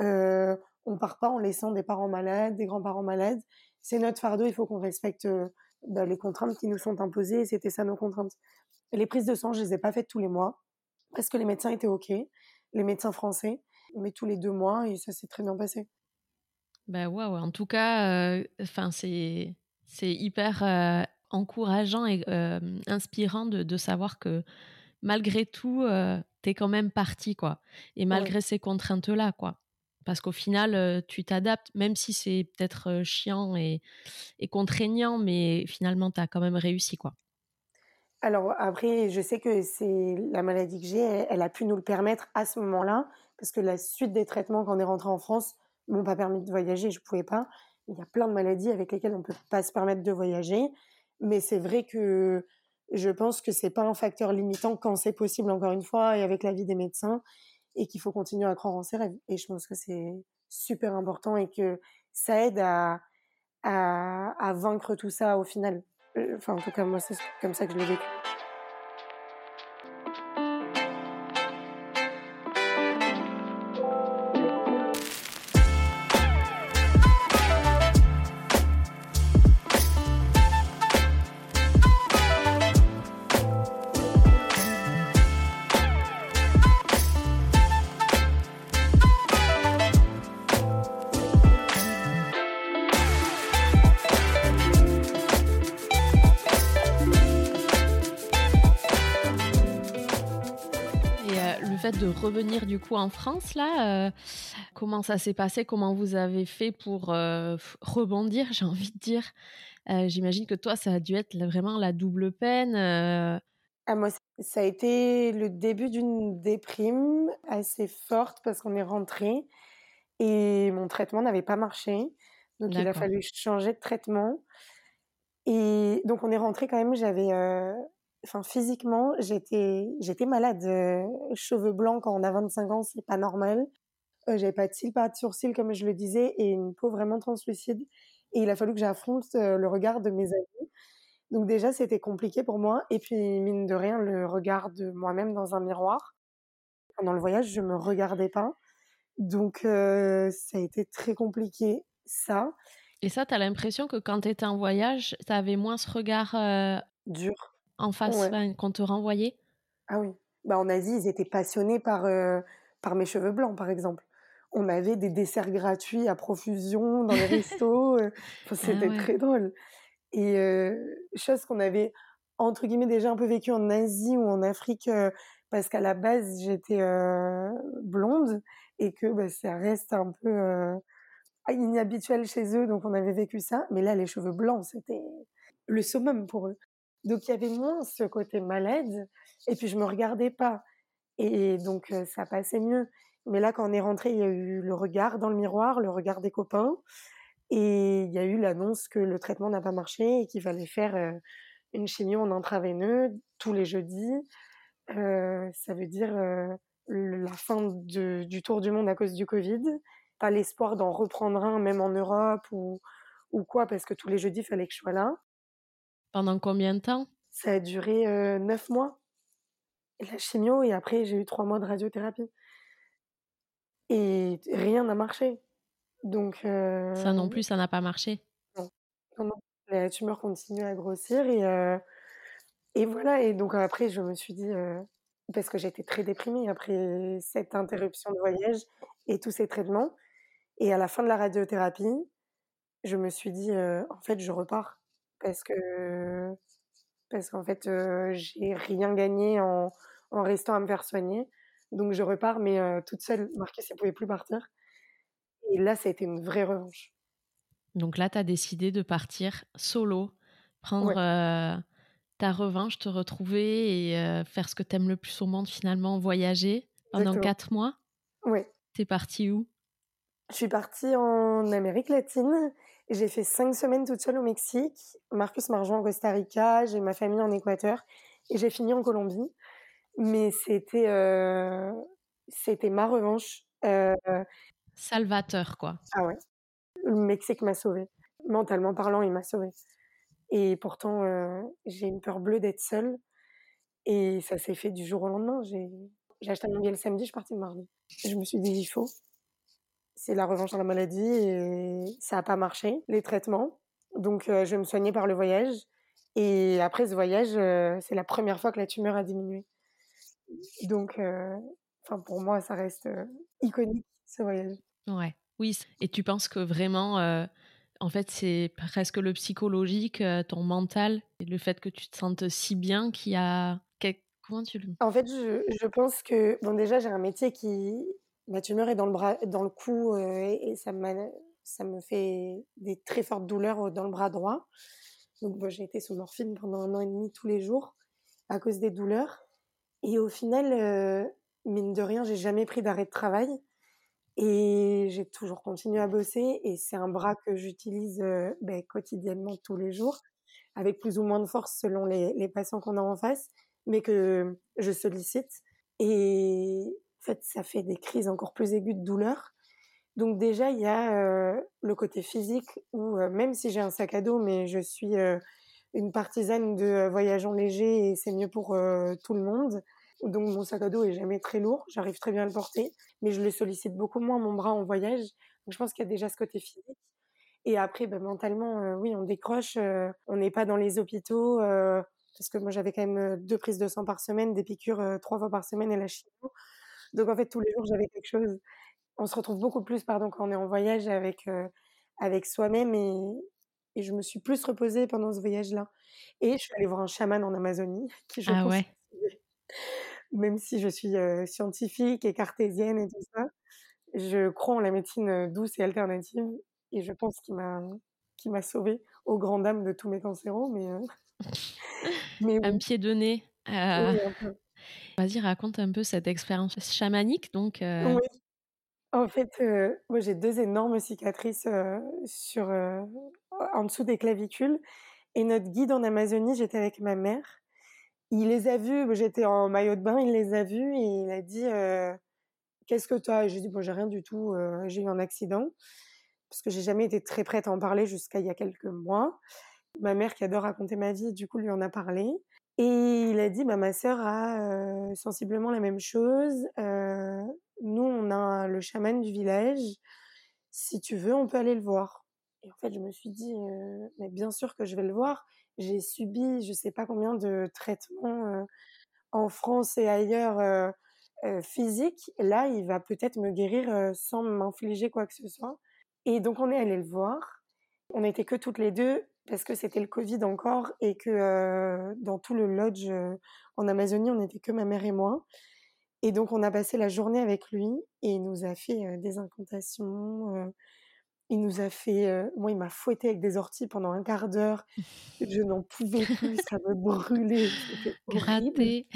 Euh, on part pas en laissant des parents malades, des grands-parents malades. C'est notre fardeau, il faut qu'on respecte euh, bah, les contraintes qui nous sont imposées. C'était ça nos contraintes. les prises de sang, je les ai pas faites tous les mois parce que les médecins étaient ok, les médecins français, mais tous les deux mois et ça s'est très bien passé. Bah waouh, en tout cas, euh, enfin c'est c'est hyper euh, encourageant et inspirant de, de, savoir que malgré tout, tu es quand même parti quoi. Et malgré ces contraintes là quoi parce qu'au final, tu t'adaptes, même si c'est peut-être chiant et, contraignant, mais finalement, tu as quand même réussi, quoi. Alors après, je sais que c'est la maladie que j'ai, elle, a pu nous le permettre à ce moment-là, parce que la suite des traitements quand on est rentré en France m'ont pas permis de voyager, je pouvais pas. Il y a plein de maladies avec lesquelles on peut pas se permettre de voyager, mais c'est vrai que je pense que c'est pas un facteur limitant quand c'est possible, encore une fois, et avec l'avis des médecins et qu'il faut continuer à croire en ses rêves. Et je pense que c'est super important et que ça aide à, à, à vaincre tout ça au final. Euh, enfin, en tout cas, moi, c'est comme ça que je l'ai vécu. Du coup en France là, euh, comment ça s'est passé? Comment vous avez fait pour euh, rebondir J'ai envie de dire? Euh, j'imagine que toi, ça a dû être vraiment la double peine. Ah, moi, ça a été le début d'une déprime assez forte parce qu'on est rentré et mon traitement n'avait pas marché. Donc il a fallu changer de traitement. Et donc on est rentré quand même, j'avais enfin physiquement, j'étais j'étais malade, euh, cheveux blancs quand on a 25 ans, c'est pas normal. Euh, j'avais pas de cils, pas de sourcils comme je le disais et une peau vraiment translucide et il a fallu que j'affronte euh, le regard de mes amis. Donc déjà, c'était compliqué pour moi et puis mine de rien, le regard de moi-même dans un miroir. Pendant le voyage, je me regardais pas. Donc ça a été très compliqué ça. Et ça, tu as l'impression que quand tu étais en voyage, tu avais moins ce regard dur en face qu'on te renvoyait? Ah oui. Bah, en Asie, ils étaient passionnés par, euh, par mes cheveux blancs, par exemple. On avait des desserts gratuits à profusion dans les restos. Euh, ah c'était très drôle. Et euh, chose qu'on avait, entre guillemets, déjà un peu vécu en Asie ou en Afrique, parce qu'à la base, j'étais blonde et que bah, ça reste un peu inhabituel chez eux, donc on avait vécu ça. Mais là, les cheveux blancs, c'était le summum pour eux. Donc il y avait moins ce côté malade et puis je me regardais pas et donc ça passait mieux. Mais là quand on est rentré, il y a eu le regard dans le miroir, le regard des copains et il y a eu l'annonce que le traitement n'a pas marché et qu'il fallait faire une chimio en intraveineux tous les jeudis. Ça veut dire la fin du tour du monde à cause du Covid, pas l'espoir d'en reprendre un même en Europe ou ou quoi, parce que tous les jeudis, il fallait que je sois là. Pendant combien de temps? Ça a duré euh, neuf mois. La chimio, et après, j'ai eu trois mois de radiothérapie. Et rien n'a marché. Donc. Euh... Ça non plus, ça n'a pas marché. Non. non, non. La tumeur continue à grossir et, euh, et voilà. Et donc après, je me suis dit, euh, parce que j'étais très déprimée après cette interruption de voyage et tous ces traitements. Et à la fin de la radiothérapie, je me suis dit, euh, en fait, je repars parce que parce qu'en fait, euh, j'ai rien gagné en, en restant à me faire soigner. Donc je repars, mais euh, toute seule. Marcus ne pouvait plus partir. Et là, ça a été une vraie revanche. Donc là, tu as décidé de partir solo, prendre ouais. ta revanche, te retrouver et faire ce que tu aimes le plus au monde, finalement, voyager pendant quatre mois. Oui. T'es partie où? Je suis partie en Amérique latine. J'ai fait cinq semaines toute seule au Mexique. Marcus m'a rejoint en Costa Rica. J'ai ma famille en Équateur. Et j'ai fini en Colombie. Mais c'était euh, c'était ma revanche. Euh... Salvateur, quoi. Ah ouais. Le Mexique m'a sauvée. Mentalement parlant, il m'a sauvée. Et pourtant, euh, j'ai une peur bleue d'être seule. Et ça s'est fait du jour au lendemain. J'ai acheté mon billet le samedi, je suis partie le mardi. Je me suis dit, il faut. C'est la revanche sur la maladie et ça n'a pas marché, les traitements. Donc, euh, je me soigner par le voyage. Et après ce voyage, euh, c'est la première fois que la tumeur a diminué. Donc, euh, enfin pour moi, ça reste iconique, ce voyage. Ouais. Oui. Et tu penses que vraiment, en fait, c'est presque le psychologique, ton mental, et le fait que tu te sentes si bien qui a... Comment tu le... En fait, je, je pense que... Bon, déjà, j'ai un métier qui... Ma tumeur est dans le, bras, dans le cou euh, et, et ça, ça me fait des très fortes douleurs dans le bras droit. Donc, bon, j'ai été sous morphine pendant un an et demi tous les jours à cause des douleurs. Et au final, euh, mine de rien, j'ai jamais pris d'arrêt de travail. Et j'ai toujours continué à bosser. Et c'est un bras que j'utilise euh, ben, quotidiennement tous les jours, avec plus ou moins de force selon les, les patients qu'on a en face, mais que je sollicite. Et en fait, ça fait des crises encore plus aiguës de douleur. Donc déjà, il y a euh, le côté physique où euh, même si j'ai un sac à dos, mais je suis euh, une partisane de voyageant léger et c'est mieux pour tout le monde. Donc mon sac à dos est jamais très lourd, j'arrive très bien à le porter, mais je le sollicite beaucoup moins mon bras en voyage. Donc je pense qu'il y a déjà ce côté physique. Et après, ben, mentalement, oui, on décroche, on n'est pas dans les hôpitaux parce que moi j'avais quand même deux prises de sang par semaine, des piqûres trois fois par semaine et la chimio. Donc en fait tous les jours j'avais quelque chose on se retrouve beaucoup plus pardon quand on est en voyage avec euh, avec soi-même et, et je me suis plus reposée pendant ce voyage-là. Et je suis allée voir un chaman en Amazonie qui je ah pense ouais. même si je suis euh, scientifique et cartésienne et tout ça, je crois en la médecine douce et alternative et je pense qu'il m'a qui m'a sauvée aux grandes dames de tous mes cancéraux mais euh... mais oui. un pied de nez. Oui, un peu. Vas-y, raconte un peu cette expérience chamanique donc. euh. En fait, euh, moi j'ai deux énormes cicatrices euh, sur en dessous des clavicules. Et notre guide en Amazonie, j'étais avec ma mère. Il les a vus, j'étais en maillot de bain, il les a vus et il a dit qu'est-ce que toi J'ai dit bon j'ai rien du tout, j'ai eu un accident parce que j'ai jamais été très prête à en parler jusqu'à il y a quelques mois. Ma mère qui adore raconter ma vie, du coup lui en a parlé. Et il a dit bah ma sœur a sensiblement la même chose. Nous, on a le chaman du village. Si tu veux, on peut aller le voir. Et en fait, je me suis dit, mais bien sûr que je vais le voir. J'ai subi, je sais pas combien de traitements en France et ailleurs physiques. Là, il va peut-être me guérir sans m'infliger quoi que ce soit. Et donc, on est allé le voir. On n'était que toutes les deux parce que c'était le Covid encore et que dans tout le lodge en Amazonie, on n'était que ma mère et moi. Et donc, on a passé la journée avec lui et il nous a fait euh, des incantations. Il nous a fait... Moi, il m'a fouetté avec des orties pendant un quart d'heure. Je n'en pouvais plus, ça me brûlait. Gratté.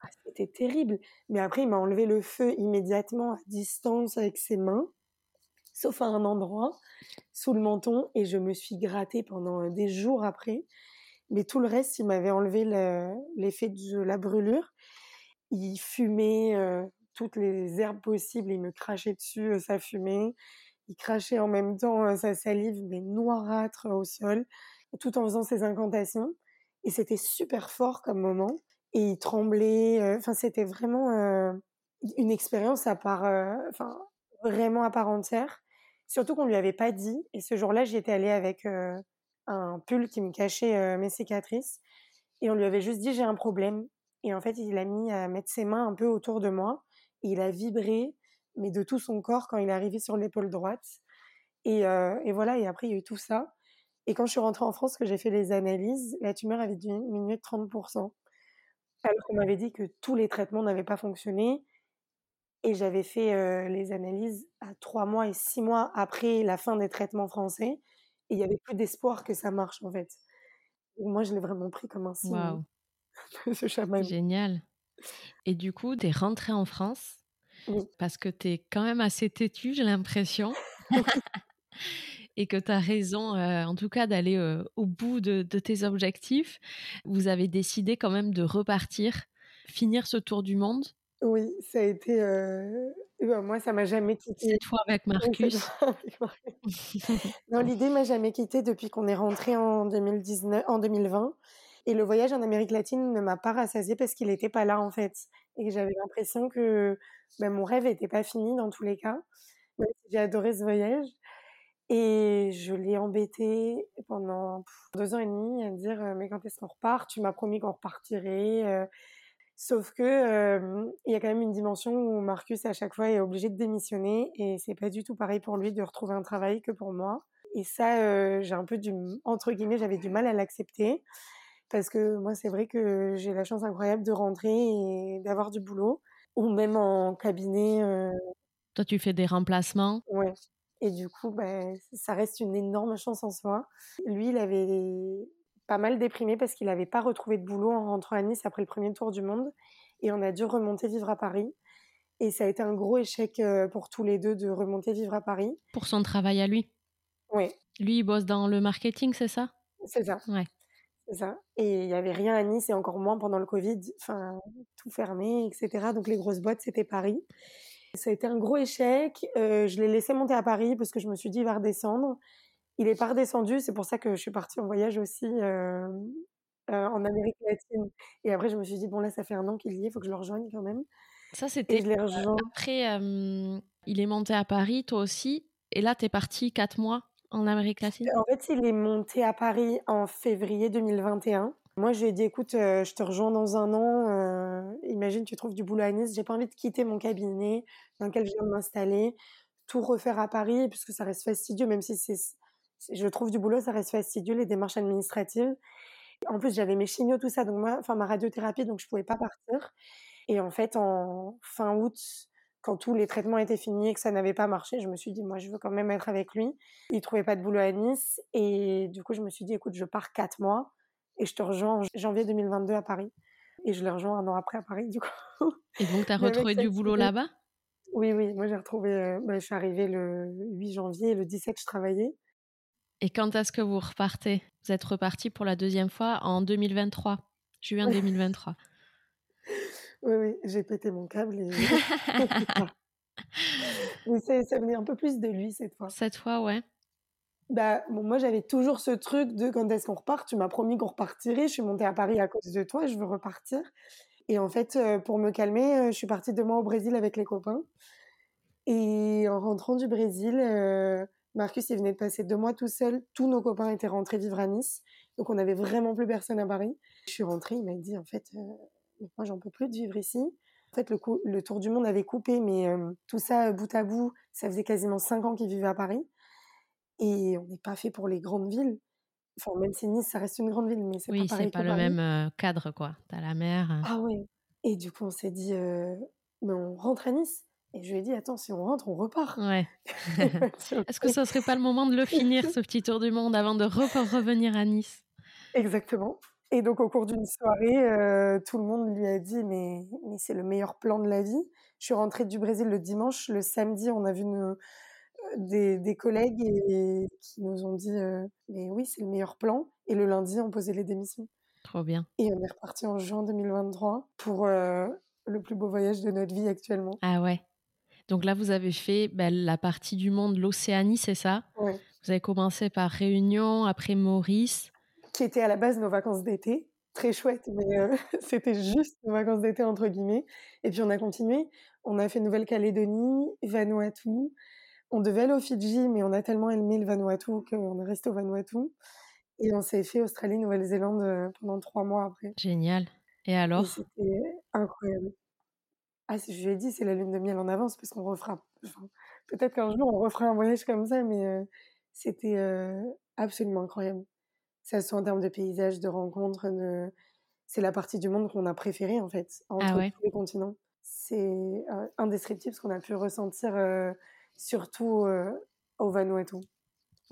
ah, C'était terrible. Mais après, il m'a enlevé le feu immédiatement à distance avec ses mains, sauf à un endroit, sous le menton. Et je me suis grattée pendant des jours après. Mais tout le reste, il m'avait enlevé l'effet de la brûlure il fumait euh, toutes les herbes possibles, il me crachait dessus, euh, ça fumait. il crachait en même temps sa salive, mais noirâtre au sol, tout en faisant ses incantations. Et c'était super fort comme moment. Et il tremblait. Enfin, c'était vraiment une expérience à part, enfin, vraiment à part entière. Surtout qu'on lui avait pas dit. Et ce jour-là, j'y étais allée avec un pull qui me cachait mes cicatrices. Et on lui avait juste dit j'ai un problème. Et en fait, il a mis à mettre ses mains un peu autour de moi. Et il a vibré, mais de tout son corps quand il est arrivé sur l'épaule droite. Et, et voilà. Et après, il y a eu tout ça. Et quand je suis rentrée en France, que j'ai fait les analyses, la tumeur avait diminué de 30%. Alors qu'on m'avait dit que tous les traitements n'avaient pas fonctionné. Et j'avais fait les analyses à trois mois et six mois après la fin des traitements français. Et il y avait plus d'espoir que ça marche, en fait. moi, je l'ai vraiment pris comme un signe wow. ce Génial. Et du coup, tu es rentrée en France parce que tu es quand même assez têtue, j'ai l'impression. et que tu as raison, en tout cas, d'aller au bout de, de, tes objectifs. Vous avez décidé quand même de repartir, finir ce tour du monde. Oui, ça a été. Euh... Ben, moi, ça m'a jamais quitté. Cette fois avec Marcus. non, l'idée m'a jamais quitté depuis qu'on est rentré en 2019, en 2020. Et le voyage en Amérique latine ne m'a pas rassasié parce qu'il n'était pas là en fait. Et j'avais l'impression que ben, mon rêve n'était pas fini dans tous les cas. J'ai adoré ce voyage. Et je l'ai embêté pendant deux ans et demi à dire mais quand est-ce qu'on repart? Tu m'as promis qu'on repartirait. Sauf que euh, il y a quand même une dimension où Marcus à chaque fois est obligé de démissionner et c'est pas du tout pareil pour lui de retrouver un travail que pour moi. Et ça, euh, j'ai un peu du entre guillemets, j'avais du mal à l'accepter parce que moi c'est vrai que j'ai la chance incroyable de rentrer et d'avoir du boulot ou même en cabinet. Euh... Toi, tu fais des remplacements? Ouais. Et du coup, ben, ça reste une énorme chance en soi. Lui, il avait pas mal déprimé parce qu'il n'avait pas retrouvé de boulot en rentrant à Nice après le premier tour du monde. Et on a dû remonter vivre à Paris. Et ça a été un gros échec euh, pour tous les deux de remonter vivre à Paris. Pour son travail à lui Oui. Lui, il bosse dans le marketing, c'est ça? C'est ça. Ouais. C'est ça. Et il n'y avait rien à Nice et encore moins pendant le Covid. Enfin, tout fermé, etc. Donc les grosses boîtes, c'était Paris. Ça a été un gros échec. Euh, je l'ai laissé monter à Paris parce que je me suis dit, il va redescendre. Il est pas redescendu, c'est pour ça que je suis partie en voyage aussi euh, euh, en Amérique latine. Et après, je me suis dit, bon, là, ça fait un an qu'il y est, il faut que je le rejoigne quand même. Ça, c'était après, euh, il est monté à Paris, toi aussi. Et là, tu es parti quatre mois en Amérique latine En fait, il est monté à Paris en février 2021. Moi, je lui ai dit, écoute, je te rejoins dans un an. imagine, tu trouves du boulot à Nice. J'ai pas envie de quitter mon cabinet dans lequel je viens de m'installer, tout refaire à Paris, puisque ça reste fastidieux, même si c'est je trouve du boulot, ça reste fastidieux, les démarches administratives. En plus, j'avais mes chimios, tout ça, donc moi, enfin ma radiothérapie, donc je pouvais pas partir. Et en fait, en fin août, quand tous les traitements étaient finis et que ça n'avait pas marché, je me suis dit, moi, je veux quand même être avec lui. Il trouvait pas de boulot à Nice. Et du coup, je me suis dit, écoute, je pars quatre mois et je te rejoins en janvier 2022 à Paris. Et je l'ai rejoint un an après à Paris, du coup. Et donc, tu as retrouvé du boulot là-bas? Oui, oui. Moi, j'ai retrouvé, bah, je suis arrivée le 8 janvier et le 17, je travaillais. Et quand est-ce que vous repartez? Vous êtes reparti pour la deuxième fois en 2023, juin 2023. Oui, oui, j'ai pété mon câble et. Mais ça venait un peu plus de lui cette fois. Cette fois, ouais. Bah, bon, moi, j'avais toujours ce truc de quand est-ce qu'on repart? Tu m'as promis qu'on repartirait. Je suis montée à Paris à cause de toi. Je veux repartir. Et en fait, euh, pour me calmer, euh, je suis partie deux mois au Brésil avec les copains. Et en rentrant du Brésil, euh, Marcus, il venait de passer deux mois tout seul. Tous nos copains étaient rentrés vivre à Nice. Donc, on n'avait vraiment plus personne à Paris. Je suis rentrée, il m'a dit, en fait, euh, moi, j'en peux plus de vivre ici. En fait, le, le tour du monde avait coupé, mais euh, tout ça, bout à bout, ça faisait quasiment cinq ans qu'il vivait à Paris. Et on n'est pas fait pour les grandes villes. Enfin, même si Nice, ça reste une grande ville, mais c'est oui, pas pareil. Oui, c'est pas le même euh, cadre, quoi. T'as la mer. Ah ouais. Et du coup, on s'est dit, mais on rentre à Nice. Et je lui ai dit, attends, si on rentre, on repart. Ouais. Est-ce que ça serait pas le moment de le finir, ce petit tour du monde, avant de revenir à Nice? Exactement. Et donc, au cours d'une soirée, euh, tout le monde lui a dit, mais, mais c'est le meilleur plan de la vie. Je suis rentrée du Brésil le dimanche. Le samedi, on a vu euh, des, des, collègues et, qui nous ont dit, euh, mais oui, c'est le meilleur plan. Et le lundi, on posait les démissions. Trop bien. Et on est reparti en juin 2023 pour le plus beau voyage de notre vie actuellement. Ah ouais. Donc là, vous avez fait ben, la partie du monde, l'Océanie, c'est ça? Vous avez commencé par Réunion, après Maurice. Qui était à la base nos vacances d'été. Très chouette, mais euh, c'était juste nos vacances d'été, entre guillemets. Et puis on a continué. On a fait Nouvelle-Calédonie, Vanuatu. On devait aller aux Fidji, mais on a tellement aimé le Vanuatu qu'on est resté au Vanuatu. Et on s'est fait Australie, Nouvelle-Zélande euh, pendant trois mois après. Génial. Et alors? C'était incroyable. Ah, je lui ai dit, c'est la lune de miel en avance, parce qu'on refera. enfin, Peut-être qu'un jour, on refera un voyage comme ça, mais euh, c'était euh, absolument incroyable. Ça soit en termes de paysages, de rencontres, de... c'est la partie du monde qu'on a préférée, en fait, entre Ah ouais tous les continents. C'est euh, indescriptible ce qu'on a pu ressentir, surtout au Vanuatu.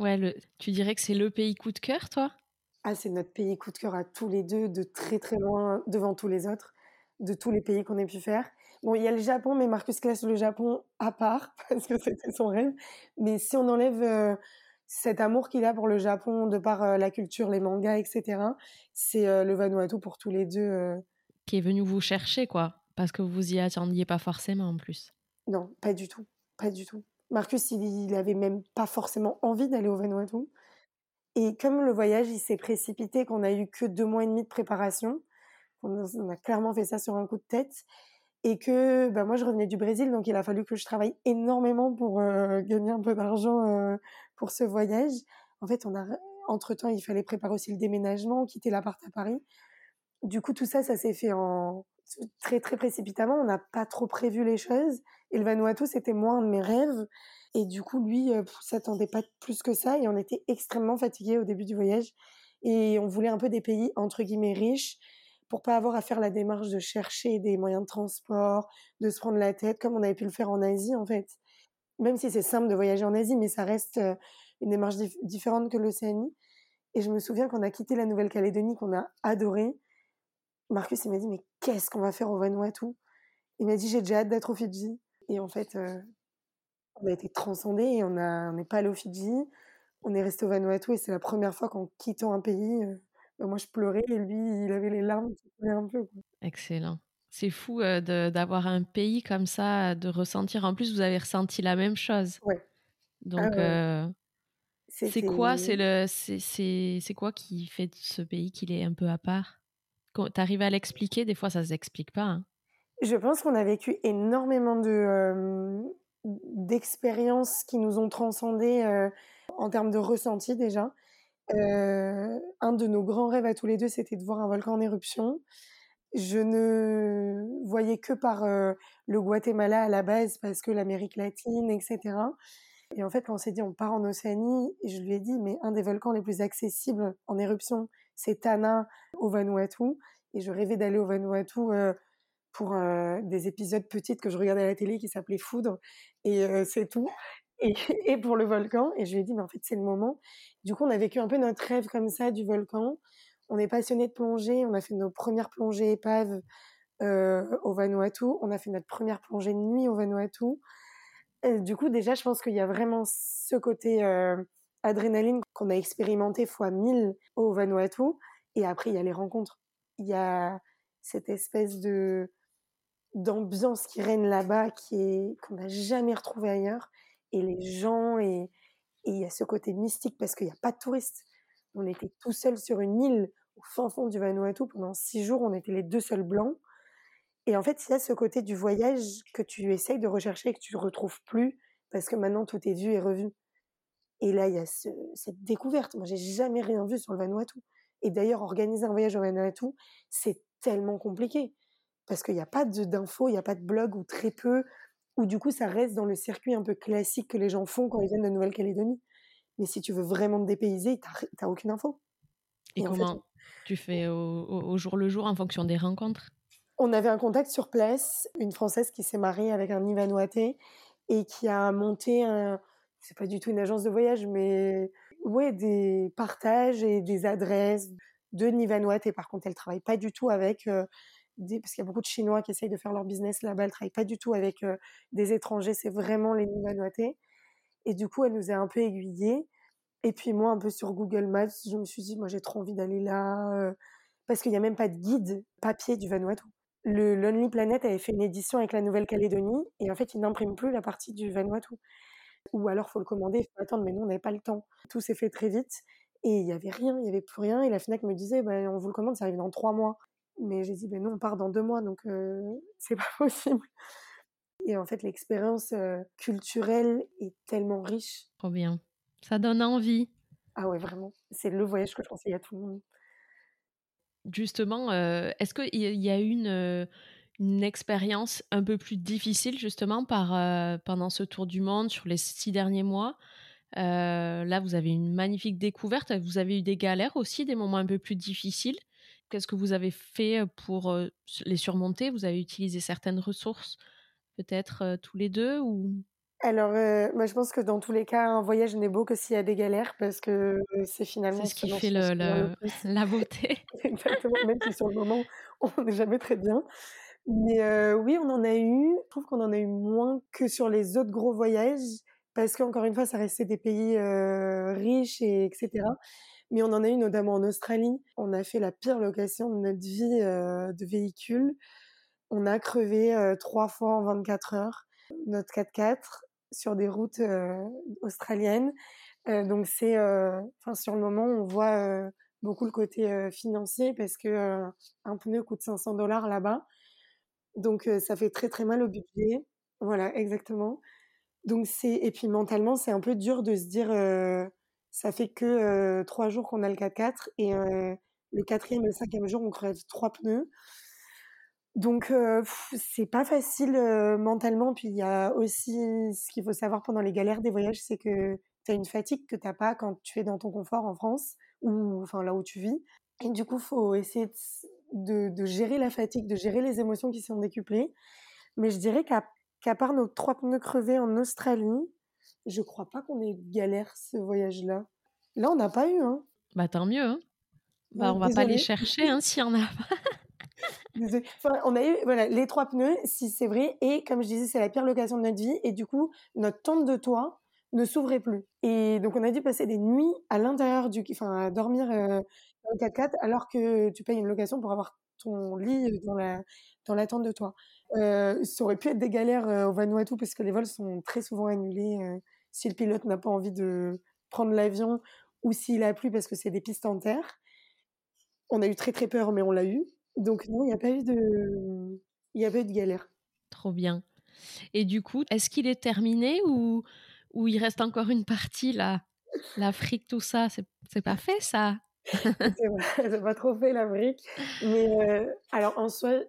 Ouais, le... tu dirais que c'est le pays coup de cœur, toi? Ah, c'est notre pays coup de cœur à tous les deux, de très très loin devant tous les autres, de tous les pays qu'on ait pu faire. Bon, il y a le Japon, mais Marcus classe le Japon à part, parce que c'était son rêve. Mais si on enlève euh, cet amour qu'il a pour le Japon, de par euh, la culture, les mangas, etc., c'est euh, le Vanuatu pour tous les deux. Qui est venu vous chercher, quoi. Parce que vous y attendiez pas forcément, en plus. Non, pas du tout. Pas du tout. Marcus, il, il avait même pas forcément envie d'aller au Vanuatu. Et comme le voyage, il s'est précipité, qu'on a eu que deux mois et demi de préparation, on a clairement fait ça sur un coup de tête, et que bah, moi, je revenais du Brésil, donc il a fallu que je travaille énormément pour euh, gagner un peu d'argent euh, pour ce voyage. En fait, on a, entre-temps, il fallait préparer aussi le déménagement, quitter l'appart à Paris. Du coup, tout ça, ça s'est fait en très très précipitamment. On n'a pas trop prévu les choses. Et le Vanuatu, c'était moins de mes rêves. Et du coup, lui, euh, s'attendait pas plus que ça. Et on était extrêmement fatigués au début du voyage. Et on voulait un peu des pays entre guillemets riches pour pas avoir à faire la démarche de chercher des moyens de transport, de se prendre la tête, comme on avait pu le faire en Asie en fait. Même si c'est simple de voyager en Asie, mais ça reste euh, une démarche dif différente que l'Océanie. Et je me souviens qu'on a quitté la Nouvelle-Calédonie, qu'on a adoré. Marcus, il m'a dit, mais qu'est-ce qu'on va faire au Vanuatu? Il m'a dit, j'ai déjà hâte d'être au Fidji. Et en fait, euh, on a été transcendés et on n'est pas allé au Fidji. On est resté au Vanuatu et c'est la première fois qu'en quittant un pays, euh, moi je pleurais et lui, il avait les larmes qui coulaient un peu. quoi. Excellent. C'est fou euh, d'avoir un pays comme ça, de ressentir. En plus, vous avez ressenti la même chose. Ouais. Donc, Ah ouais. euh, c'est quoi? C'est le, c'est- quoi qui fait de ce pays qu'il est un peu à part? T'arrives à l'expliquer Des fois, ça s'explique pas. hein. Je pense qu'on a vécu énormément de euh, d'expériences qui nous ont transcendés en termes de ressenti déjà. Un de nos grands rêves à tous les deux, c'était de voir un volcan en éruption. Je ne voyais que par le Guatemala à la base parce que l'Amérique latine, etc. Et en fait, quand on s'est dit on part en Océanie, je lui ai dit mais un des volcans les plus accessibles en éruption, c'est Tana au Vanuatu. Et je rêvais d'aller au Vanuatu pour des épisodes petites que je regardais à la télé qui s'appelaient Foudre. Et c'est tout. Et, pour le volcan. Et je lui ai dit, mais en fait, c'est le moment. Du coup, on a vécu un peu notre rêve comme ça du volcan. On est passionné de plongée. On a fait nos premières plongées épaves euh, au Vanuatu. On a fait notre première plongée de nuit au Vanuatu. Du coup, déjà, je pense qu'il y a vraiment ce côté euh, adrénaline qu'on a expérimenté fois 1000 au Vanuatu. Et après, il y a les rencontres. Il y a cette espèce de d'ambiance qui règne là-bas qui est qu'on n'a jamais retrouvé ailleurs et les gens et il y a ce côté mystique parce qu'il n'y a pas de touristes. On était tout seuls sur une île au fin fond du Vanuatu pendant six jours on était les deux seuls blancs. Et en fait il y a ce côté du voyage que tu essayes de rechercher et que tu ne retrouves plus parce que maintenant tout est vu et revu. Et là il y a ce, cette découverte. Moi j'ai jamais rien vu sur le Vanuatu. Et d'ailleurs organiser un voyage au Vanuatu c'est tellement compliqué parce qu'il n'y a pas d'infos, il n'y a pas de blog ou très peu, ou du coup ça reste dans le circuit un peu classique que les gens font quand ils viennent de Nouvelle-Calédonie. Mais si tu veux vraiment te dépayser, t'as aucune info. Et, Et en fait, comment tu fais au, jour le jour en fonction des rencontres? On avait un contact sur place, une Française qui s'est mariée avec un Ivanuatais et qui a monté un, c'est pas du tout une agence de voyage, mais ouais, des partages et des adresses de Nivanuatais. Par contre, elle travaille pas du tout avec euh, parce qu'il y a beaucoup de Chinois qui essayent de faire leur business là-bas. Elle travaille pas du tout avec euh, des étrangers. C'est vraiment les Nivanuatais. Et du coup, elle nous a un peu aiguillés. Et puis moi, un peu sur Google Maps, je me suis dit, moi, j'ai trop envie d'aller là, euh, parce qu'il y a même pas de guide papier du Vanuatu. le Lonely Planet avait fait une édition avec la Nouvelle-Calédonie et en fait, ils n'impriment plus la partie du Vanuatu. Ou alors, faut le commander, faut attendre, mais nous, on n'avait pas le temps. Tout s'est fait très vite et il y avait rien, il y avait plus rien. Et la Fnac me disait, bah, on vous le commande, ça arrive dans trois mois. Mais j'ai dit, ben non, on part dans deux mois, donc euh, c'est pas possible. Et en fait, l'expérience euh, culturelle est tellement riche. Trop bien. Ça donne envie. Ah ouais, vraiment. C'est le voyage que je conseille à tout le monde. Justement, euh, est-ce qu'il y a eu une, une expérience un peu plus difficile justement par, pendant ce tour du monde sur les six derniers mois? Là, vous avez une magnifique découverte. Vous avez eu des galères aussi, des moments un peu plus difficiles? Qu'est-ce que vous avez fait pour les surmonter? Vous avez utilisé certaines ressources, peut-être tous les deux ou? Alors, moi, je pense que dans tous les cas, un voyage n'est beau que s'il y a des galères, parce que c'est finalement ce qui fait le, la beauté. Exactement, même si sur le moment, on n'est jamais très bien. Mais oui, on en a eu. Je trouve qu'on en a eu moins que sur les autres gros voyages, parce qu'encore une fois, ça restait des pays riches et etc mais on en a eu notamment en Australie. On a fait la pire location de notre vie euh, de véhicule. On a crevé euh, trois fois en 24 heures notre 4x4 sur des routes euh, australiennes. donc c'est, enfin sur le moment, on voit beaucoup le côté financier parce que un pneu coûte 500 dollars là-bas. Donc ça fait très très mal au budget. Voilà, exactement. Donc c'est et puis mentalement, c'est un peu dur de se dire ça fait que trois jours qu'on a le 4x4 et le quatrième et le cinquième jour, on crève trois pneus. Donc c'est pas facile mentalement. Puis il y a aussi ce qu'il faut savoir pendant les galères des voyages, c'est que tu as une fatigue que t'as pas quand tu es dans ton confort en France ou enfin là où tu vis. Et du coup, faut essayer de, gérer la fatigue, de gérer les émotions qui sont décuplées. Mais je dirais qu'à part nos trois pneus crevés en Australie, je crois pas qu'on ait galère ce voyage-là. Là, on n'a pas eu, hein. Bah tant mieux, hein. Bah, on va pas les chercher, hein, si on a pas. enfin, on a eu voilà, les trois pneus, si c'est vrai, et comme je disais, c'est la pire location de notre vie, et du coup, notre tente de toit ne s'ouvrait plus. Et donc, on a dû passer des nuits à l'intérieur du, enfin, à dormir euh, dans le 4x4, alors que tu payes une location pour avoir ton lit dans la, dans la tente de toit. Euh, ça aurait pu être des galères euh, au Vanuatu parce que les vols sont très souvent annulés euh, si le pilote n'a pas envie de prendre l'avion ou s'il a plu parce que c'est des pistes en terre. On a eu très très peur, mais on l'a eu. Donc non, il n'y a pas eu de, il y de galère. Trop bien. Et du coup, est-ce qu'il est terminé ou ou il reste encore une partie là L'Afrique, tout ça, c'est pas fait ça? C'est pas trop fait l'Afrique. Mais euh, alors en soi,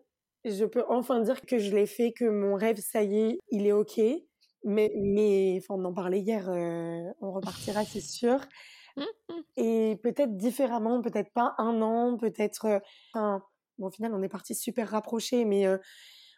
je peux enfin dire que je l'ai fait, que mon rêve, ça y est, il est ok. Mais, mais on en parlait hier, euh, on repartira, c'est sûr. Mmh, mmh. Et peut-être différemment, peut-être pas un an, peut-être. Euh, enfin, bon, au final, on est parti super rapprochés, mais euh,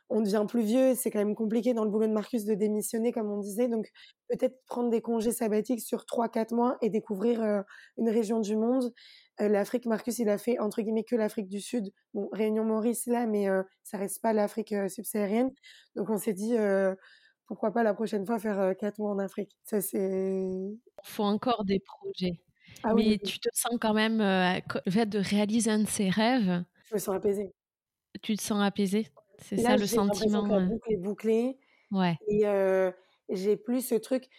on devient plus vieux. C'est quand même compliqué dans le boulot de Marcus de démissionner, comme on disait. Donc, peut-être prendre des congés sabbatiques sur 3-4 mois et découvrir une région du monde. L'Afrique, Marcus, il a fait entre guillemets que l'Afrique du Sud. Bon, Réunion Maurice là, mais ça reste pas l'Afrique subsaharienne. Donc, on s'est dit pourquoi pas la prochaine fois faire euh, quatre mois en Afrique. Ça, c'est. faut encore des projets. Ah Mais tu te sens quand même, euh, le fait de réaliser un de ses rêves. Je me sens apaisée. Tu te sens apaisée? C'est ça le sentiment. La boucle est bouclée. Ouais. Et euh, j'ai plus ce truc.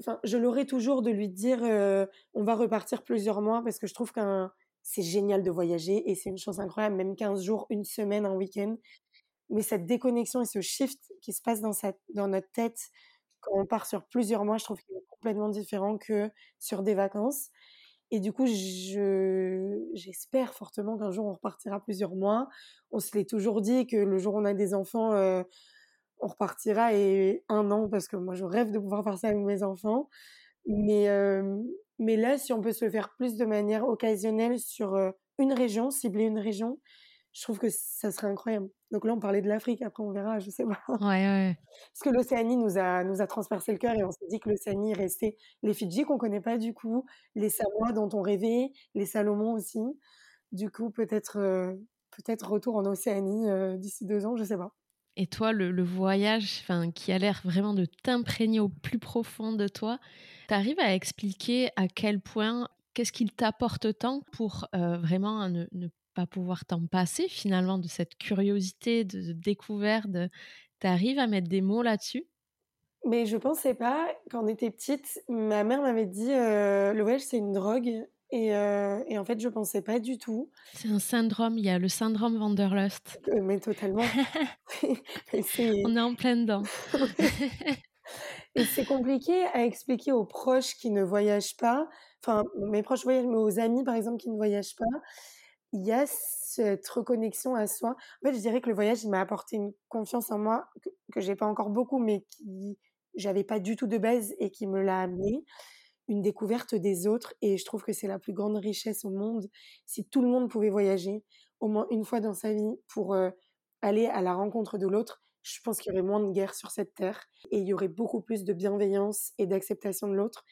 Enfin, je l'aurais toujours de lui dire on va repartir plusieurs mois parce que je trouve que c'est génial de voyager et c'est une chance incroyable, même 15 jours, une semaine, un week-end mais cette déconnexion et ce shift qui se passe dans, notre tête quand on part sur plusieurs mois, je trouve qu'il est complètement différent que sur des vacances. Et du coup, je, j'espère fortement qu'un jour on repartira plusieurs mois. On se l'est toujours dit que le jour où on a des enfants, euh, on repartira et un an parce que moi je rêve de pouvoir faire ça avec mes enfants. Mais euh, là, si on peut se le faire plus de manière occasionnelle sur euh, une région, cibler une région, je trouve que ça serait incroyable. Donc là, on parlait de l'Afrique, après on verra, je sais pas. Ouais, ouais. Parce que l'Océanie nous a, nous a transpercé le cœur et on s'est dit que l'Océanie restait les Fidji qu'on connaît pas du coup, les Samoa dont on rêvait, les Salomon aussi. Du coup, peut-être euh, peut-être retour en Océanie euh, d'ici deux ans, je sais pas. Et toi, le, le voyage qui a l'air vraiment de t'imprégner au plus profond de toi, tu arrives à expliquer à quel point, qu'est-ce qu'il t'apporte tant pour euh, vraiment ne, ne pas pouvoir t'en passer finalement de cette curiosité, de, découverte. Tu arrives à mettre des mots là-dessus? Mais je pensais pas, quand on était petite, ma mère m'avait dit euh, le voyage c'est une drogue. Et, euh, et, en fait, je pensais pas du tout. C'est un syndrome, il y a le syndrome Wanderlust. Euh, mais totalement. on est en pleine dedans. et c'est compliqué à expliquer aux proches qui ne voyagent pas. Enfin, mes proches voyagent, mais aux amis, par exemple, qui ne voyagent pas. Il y a cette reconnexion à soi. En fait, je dirais que le voyage, il m'a apporté une confiance en moi que, que j'ai pas encore beaucoup, mais qui j'avais pas du tout de base et qui me l'a amené. Une découverte des autres et je trouve que c'est la plus grande richesse au monde. Si tout le monde pouvait voyager au moins une fois dans sa vie pour euh, aller à la rencontre de l'autre je pense qu'il y aurait moins de guerre sur cette terre et il y aurait beaucoup plus de bienveillance et d'acceptation de l'autre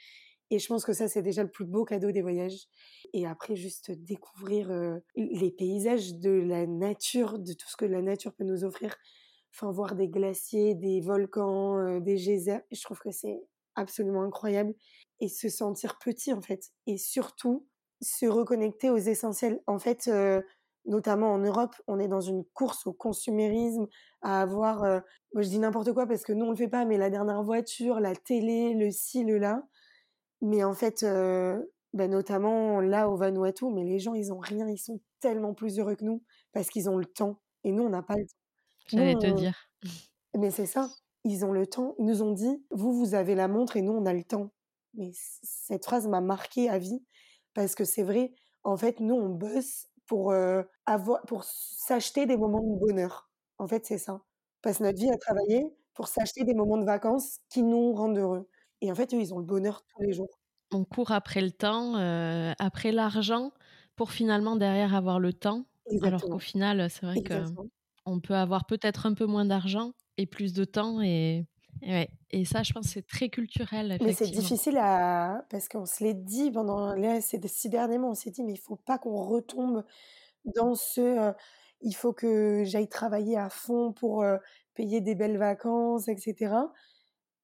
et je pense que ça c'est déjà le plus beau cadeau des voyages et après juste découvrir les paysages de la nature de tout ce que la nature peut nous offrir enfin voir des glaciers, des volcans, des geysers. Je trouve que c'est absolument incroyable et se sentir petit en fait et surtout se reconnecter aux essentiels. En fait, notamment en Europe, on est dans une course au consumérisme, à avoir, moi je dis n'importe quoi parce que nous on le fait pas, mais la dernière voiture, la télé, le ci, le là. Mais en fait, ben notamment là au Vanuatu, mais les gens ils ont rien, ils sont tellement plus heureux que nous parce qu'ils ont le temps et nous on n'a pas le temps. J'allais te dire. Mais c'est ça. Ils ont le temps. Ils nous ont dit, vous, vous avez la montre et nous, on a le temps. Mais cette phrase m'a marqué à vie parce que c'est vrai. En fait, nous, on bosse pour euh, avoir, pour s'acheter des moments de bonheur. En fait, c'est ça. Passe notre vie à travailler pour s'acheter des moments de vacances qui nous rendent heureux. Et en fait, eux, ils ont le bonheur tous les jours. On court après le temps, euh, après l'argent, pour finalement derrière avoir le temps. Alors qu'au final, c'est vrai que on peut avoir peut-être un peu moins d'argent et plus de temps et, et, ça, je pense, c'est très culturel. Mais c'est difficile à parce qu'on se l'est dit pendant les ces six derniers mois, on s'est dit mais il faut pas qu'on retombe dans ce euh, il faut que j'aille travailler à fond pour euh, payer des belles vacances, etc.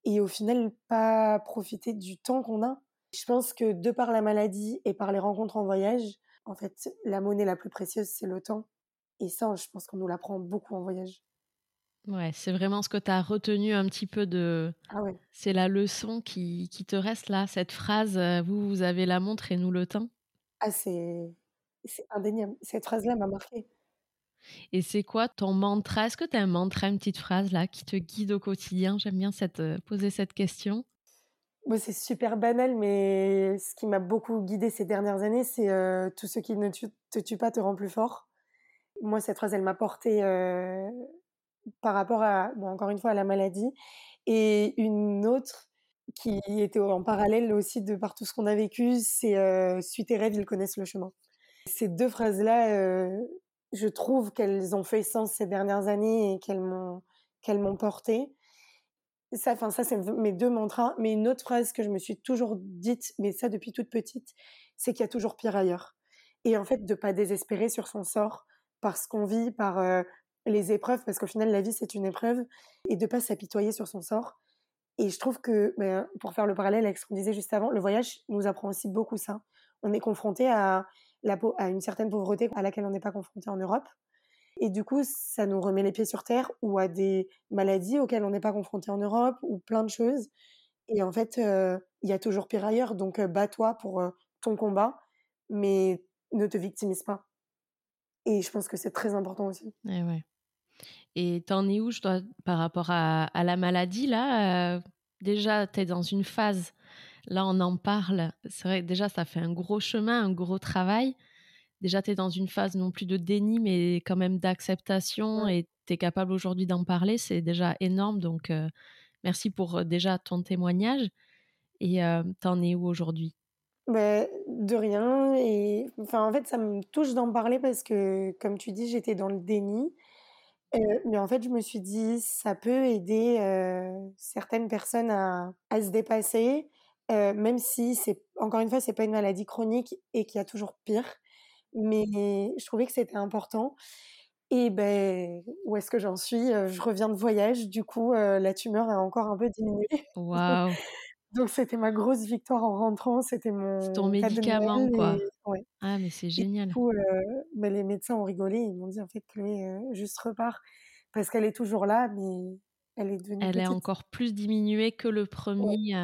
Et au final, pas profiter du temps qu'on a. Je pense que de par la maladie et par les rencontres en voyage, en fait, la monnaie la plus précieuse, c'est le temps. Et ça, je pense qu'on nous l'apprend beaucoup en voyage. Ouais, c'est vraiment ce que tu as retenu un petit peu de. Ah ouais. C'est la leçon qui, qui, te reste là, cette phrase euh, Vous, vous avez la montre et nous le temps. Ah, c'est indéniable. Cette phrase-là m'a marqué. Et c'est quoi ton mantra? Est-ce que tu as un mantra, une petite phrase là qui te guide au quotidien? J'aime bien cette, euh, poser cette question. Moi, c'est super banal, mais ce qui m'a beaucoup guidé ces dernières années, c'est euh, tout ce qui ne te tue pas te rend plus fort moi, cette phrase, elle m'a porté euh, par rapport à, bon, encore une fois, à la maladie. Et une autre qui était en parallèle aussi de par tout ce qu'on a vécu, c'est Suite tes rêves, ils connaissent le chemin. Ces deux phrases-là, je trouve qu'elles ont fait sens ces dernières années et qu'elles m'ont qu'elles m'ont porté. Ça, enfin ça, c'est mes deux mantras. Mais une autre phrase que je me suis toujours dite, mais ça depuis toute petite, c'est qu'il y a toujours pire ailleurs. Et en fait, de pas désespérer sur son sort, par ce qu'on vit, par euh, les épreuves, parce qu'au final, la vie, c'est une épreuve, et de pas s'apitoyer sur son sort. Et je trouve que, ben, pour faire le parallèle avec ce qu'on disait juste avant, le voyage nous apprend aussi beaucoup ça. On est confronté à, à une certaine pauvreté à laquelle on n'est pas confronté en Europe. Et du coup, ça nous remet les pieds sur terre ou à des maladies auxquelles on n'est pas confronté en Europe ou plein de choses. Et en fait, euh, il y a toujours pire ailleurs. Donc, euh, bats-toi pour ton combat, mais ne te victimise pas. Et je pense que c'est très important aussi. Et eh ouais. Et t'en es où je dois, par rapport à, la maladie là euh, Déjà, tu es dans une phase, là on en parle, c'est vrai déjà ça fait un gros chemin, un gros travail. Déjà, tu es dans une phase non plus de déni, mais quand même d'acceptation et tu es capable aujourd'hui d'en parler, c'est déjà énorme. Donc, euh, merci pour euh, déjà ton témoignage. Et t'en es où aujourd'hui? Bah, de rien. Et enfin, en fait, ça me touche d'en parler parce que, comme tu dis, j'étais dans le déni. Euh, mais en fait, je me suis dit, ça peut aider euh, certaines personnes à, à se dépasser, euh, même si c'est encore une fois, c'est pas une maladie chronique et qu'il y a toujours pire. Mais je trouvais que c'était important. Et ben, où est-ce que j'en suis? Je reviens de voyage, du coup, la tumeur a encore un peu diminué. Waouh Donc c'était ma grosse victoire en rentrant, c'était mon ton médicament quoi. ouais. Ah mais c'est génial. Du coup, euh, bah, les médecins ont rigolé, ils m'ont dit en fait Chloé euh, juste repart parce qu'elle est toujours là, mais elle est devenue Elle est petite. encore plus diminuée que le premier.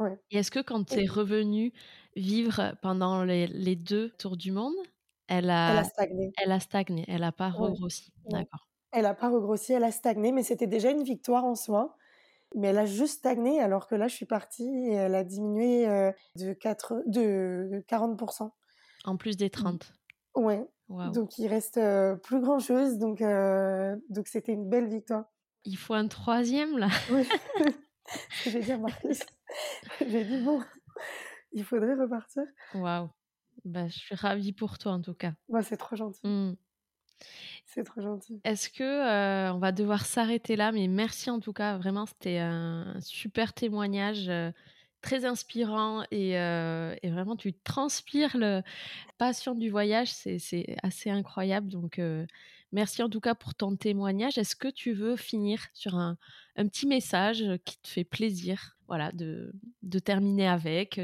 Ouais. Et est-ce que quand tu es revenue vivre pendant les, les deux tours du monde, elle a, Elle a stagné. elle a stagné, elle a pas Ouais. regrossi? Ouais. D'accord. Elle a pas regrossi, elle a stagné, mais c'était déjà une victoire en soi. Mais elle a juste stagné, alors que là, je suis partie et elle a diminué euh, de, 4, de 40%. En plus des 30. Ouais. Waouh. Donc il reste euh, plus grand chose, donc euh, donc c'était une belle victoire. Il faut un troisième là. Oui. J'ai dit à Marcus. j'ai dit bon, il faudrait repartir. Waouh. Bah, je suis ravie pour toi en tout cas. Moi, c'est trop gentil. Hmm. C'est trop gentil. Est-ce que euh, on va devoir s'arrêter là Mais merci en tout cas, vraiment, c'était un super témoignage, euh, très inspirant et, euh, et vraiment tu transpires le passion du voyage, c'est c'est assez incroyable. Donc merci en tout cas pour ton témoignage. Est-ce que tu veux finir sur un, petit message qui te fait plaisir, voilà, de, terminer avec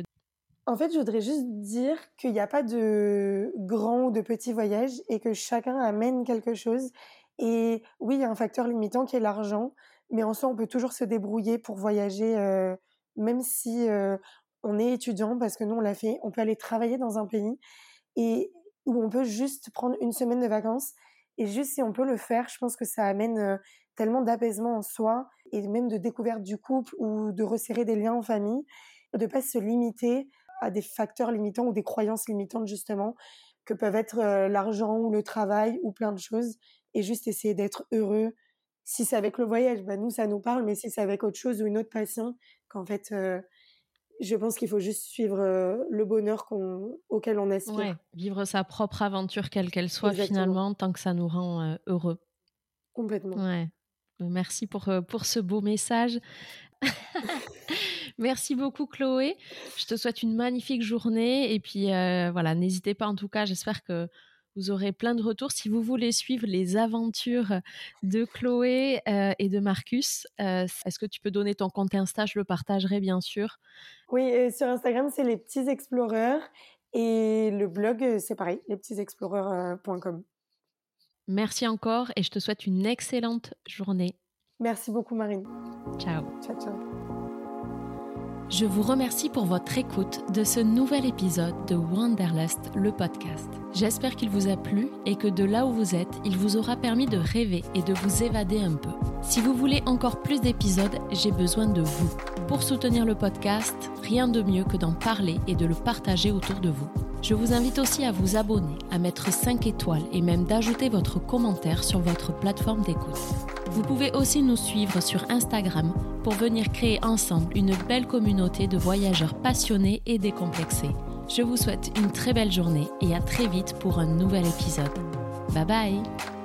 En fait, je voudrais juste dire qu'il n'y a pas de grand ou de petit voyage et que chacun amène quelque chose. Et oui, il y a un facteur limitant qui est l'argent, mais en soi, on peut toujours se débrouiller pour voyager, euh, même si euh, on est étudiant, parce que nous, on l'a fait. On peut aller travailler dans un pays et où on peut juste prendre une semaine de vacances. Et juste si on peut le faire, je pense que ça amène euh, tellement d'apaisement en soi et même de découverte du couple ou de resserrer des liens en famille, de pas se limiter à des facteurs limitants ou des croyances limitantes justement que peuvent être euh, l'argent ou le travail ou plein de choses et juste essayer d'être heureux. Si c'est avec le voyage bah nous ça nous parle mais si c'est avec autre chose ou une autre passion qu'en fait euh, je pense qu'il faut juste suivre euh, le bonheur qu'on auquel on aspire Ouais, vivre sa propre aventure, quelle qu'elle soit, Exactement. finalement, tant que ça nous rend euh, heureux. complètement Ouais. Euh, Merci pour, pour ce beau message. Merci beaucoup Chloé. Je te souhaite une magnifique journée et puis euh, voilà, n'hésitez pas en tout cas, j'espère que vous aurez plein de retours. Si vous voulez suivre les aventures de Chloé euh, et de Marcus, euh, est-ce que tu peux donner ton compte Insta? Je le partagerai bien sûr. oui et sur Instagram c'est les petits exploreurs et le blog euh, c'est pareil lespetitsexploreurs.com Merci encore et je te souhaite une excellente journée. merci beaucoup Marine Ciao. ciao ciao Je vous remercie pour votre écoute de ce nouvel épisode de Wanderlust, le podcast. J'espère qu'il vous a plu et que de là où vous êtes, il vous aura permis de rêver et de vous évader un peu. Si vous voulez encore plus d'épisodes, j'ai besoin de vous. Pour soutenir le podcast, rien de mieux que d'en parler et de le partager autour de vous. Je vous invite aussi à vous abonner, à mettre 5 étoiles et même d'ajouter votre commentaire sur votre plateforme d'écoute. Vous pouvez aussi nous suivre sur Instagram pour venir créer ensemble une belle communauté de voyageurs passionnés et décomplexés. Je vous souhaite une très belle journée et à très vite pour un nouvel épisode. Bye bye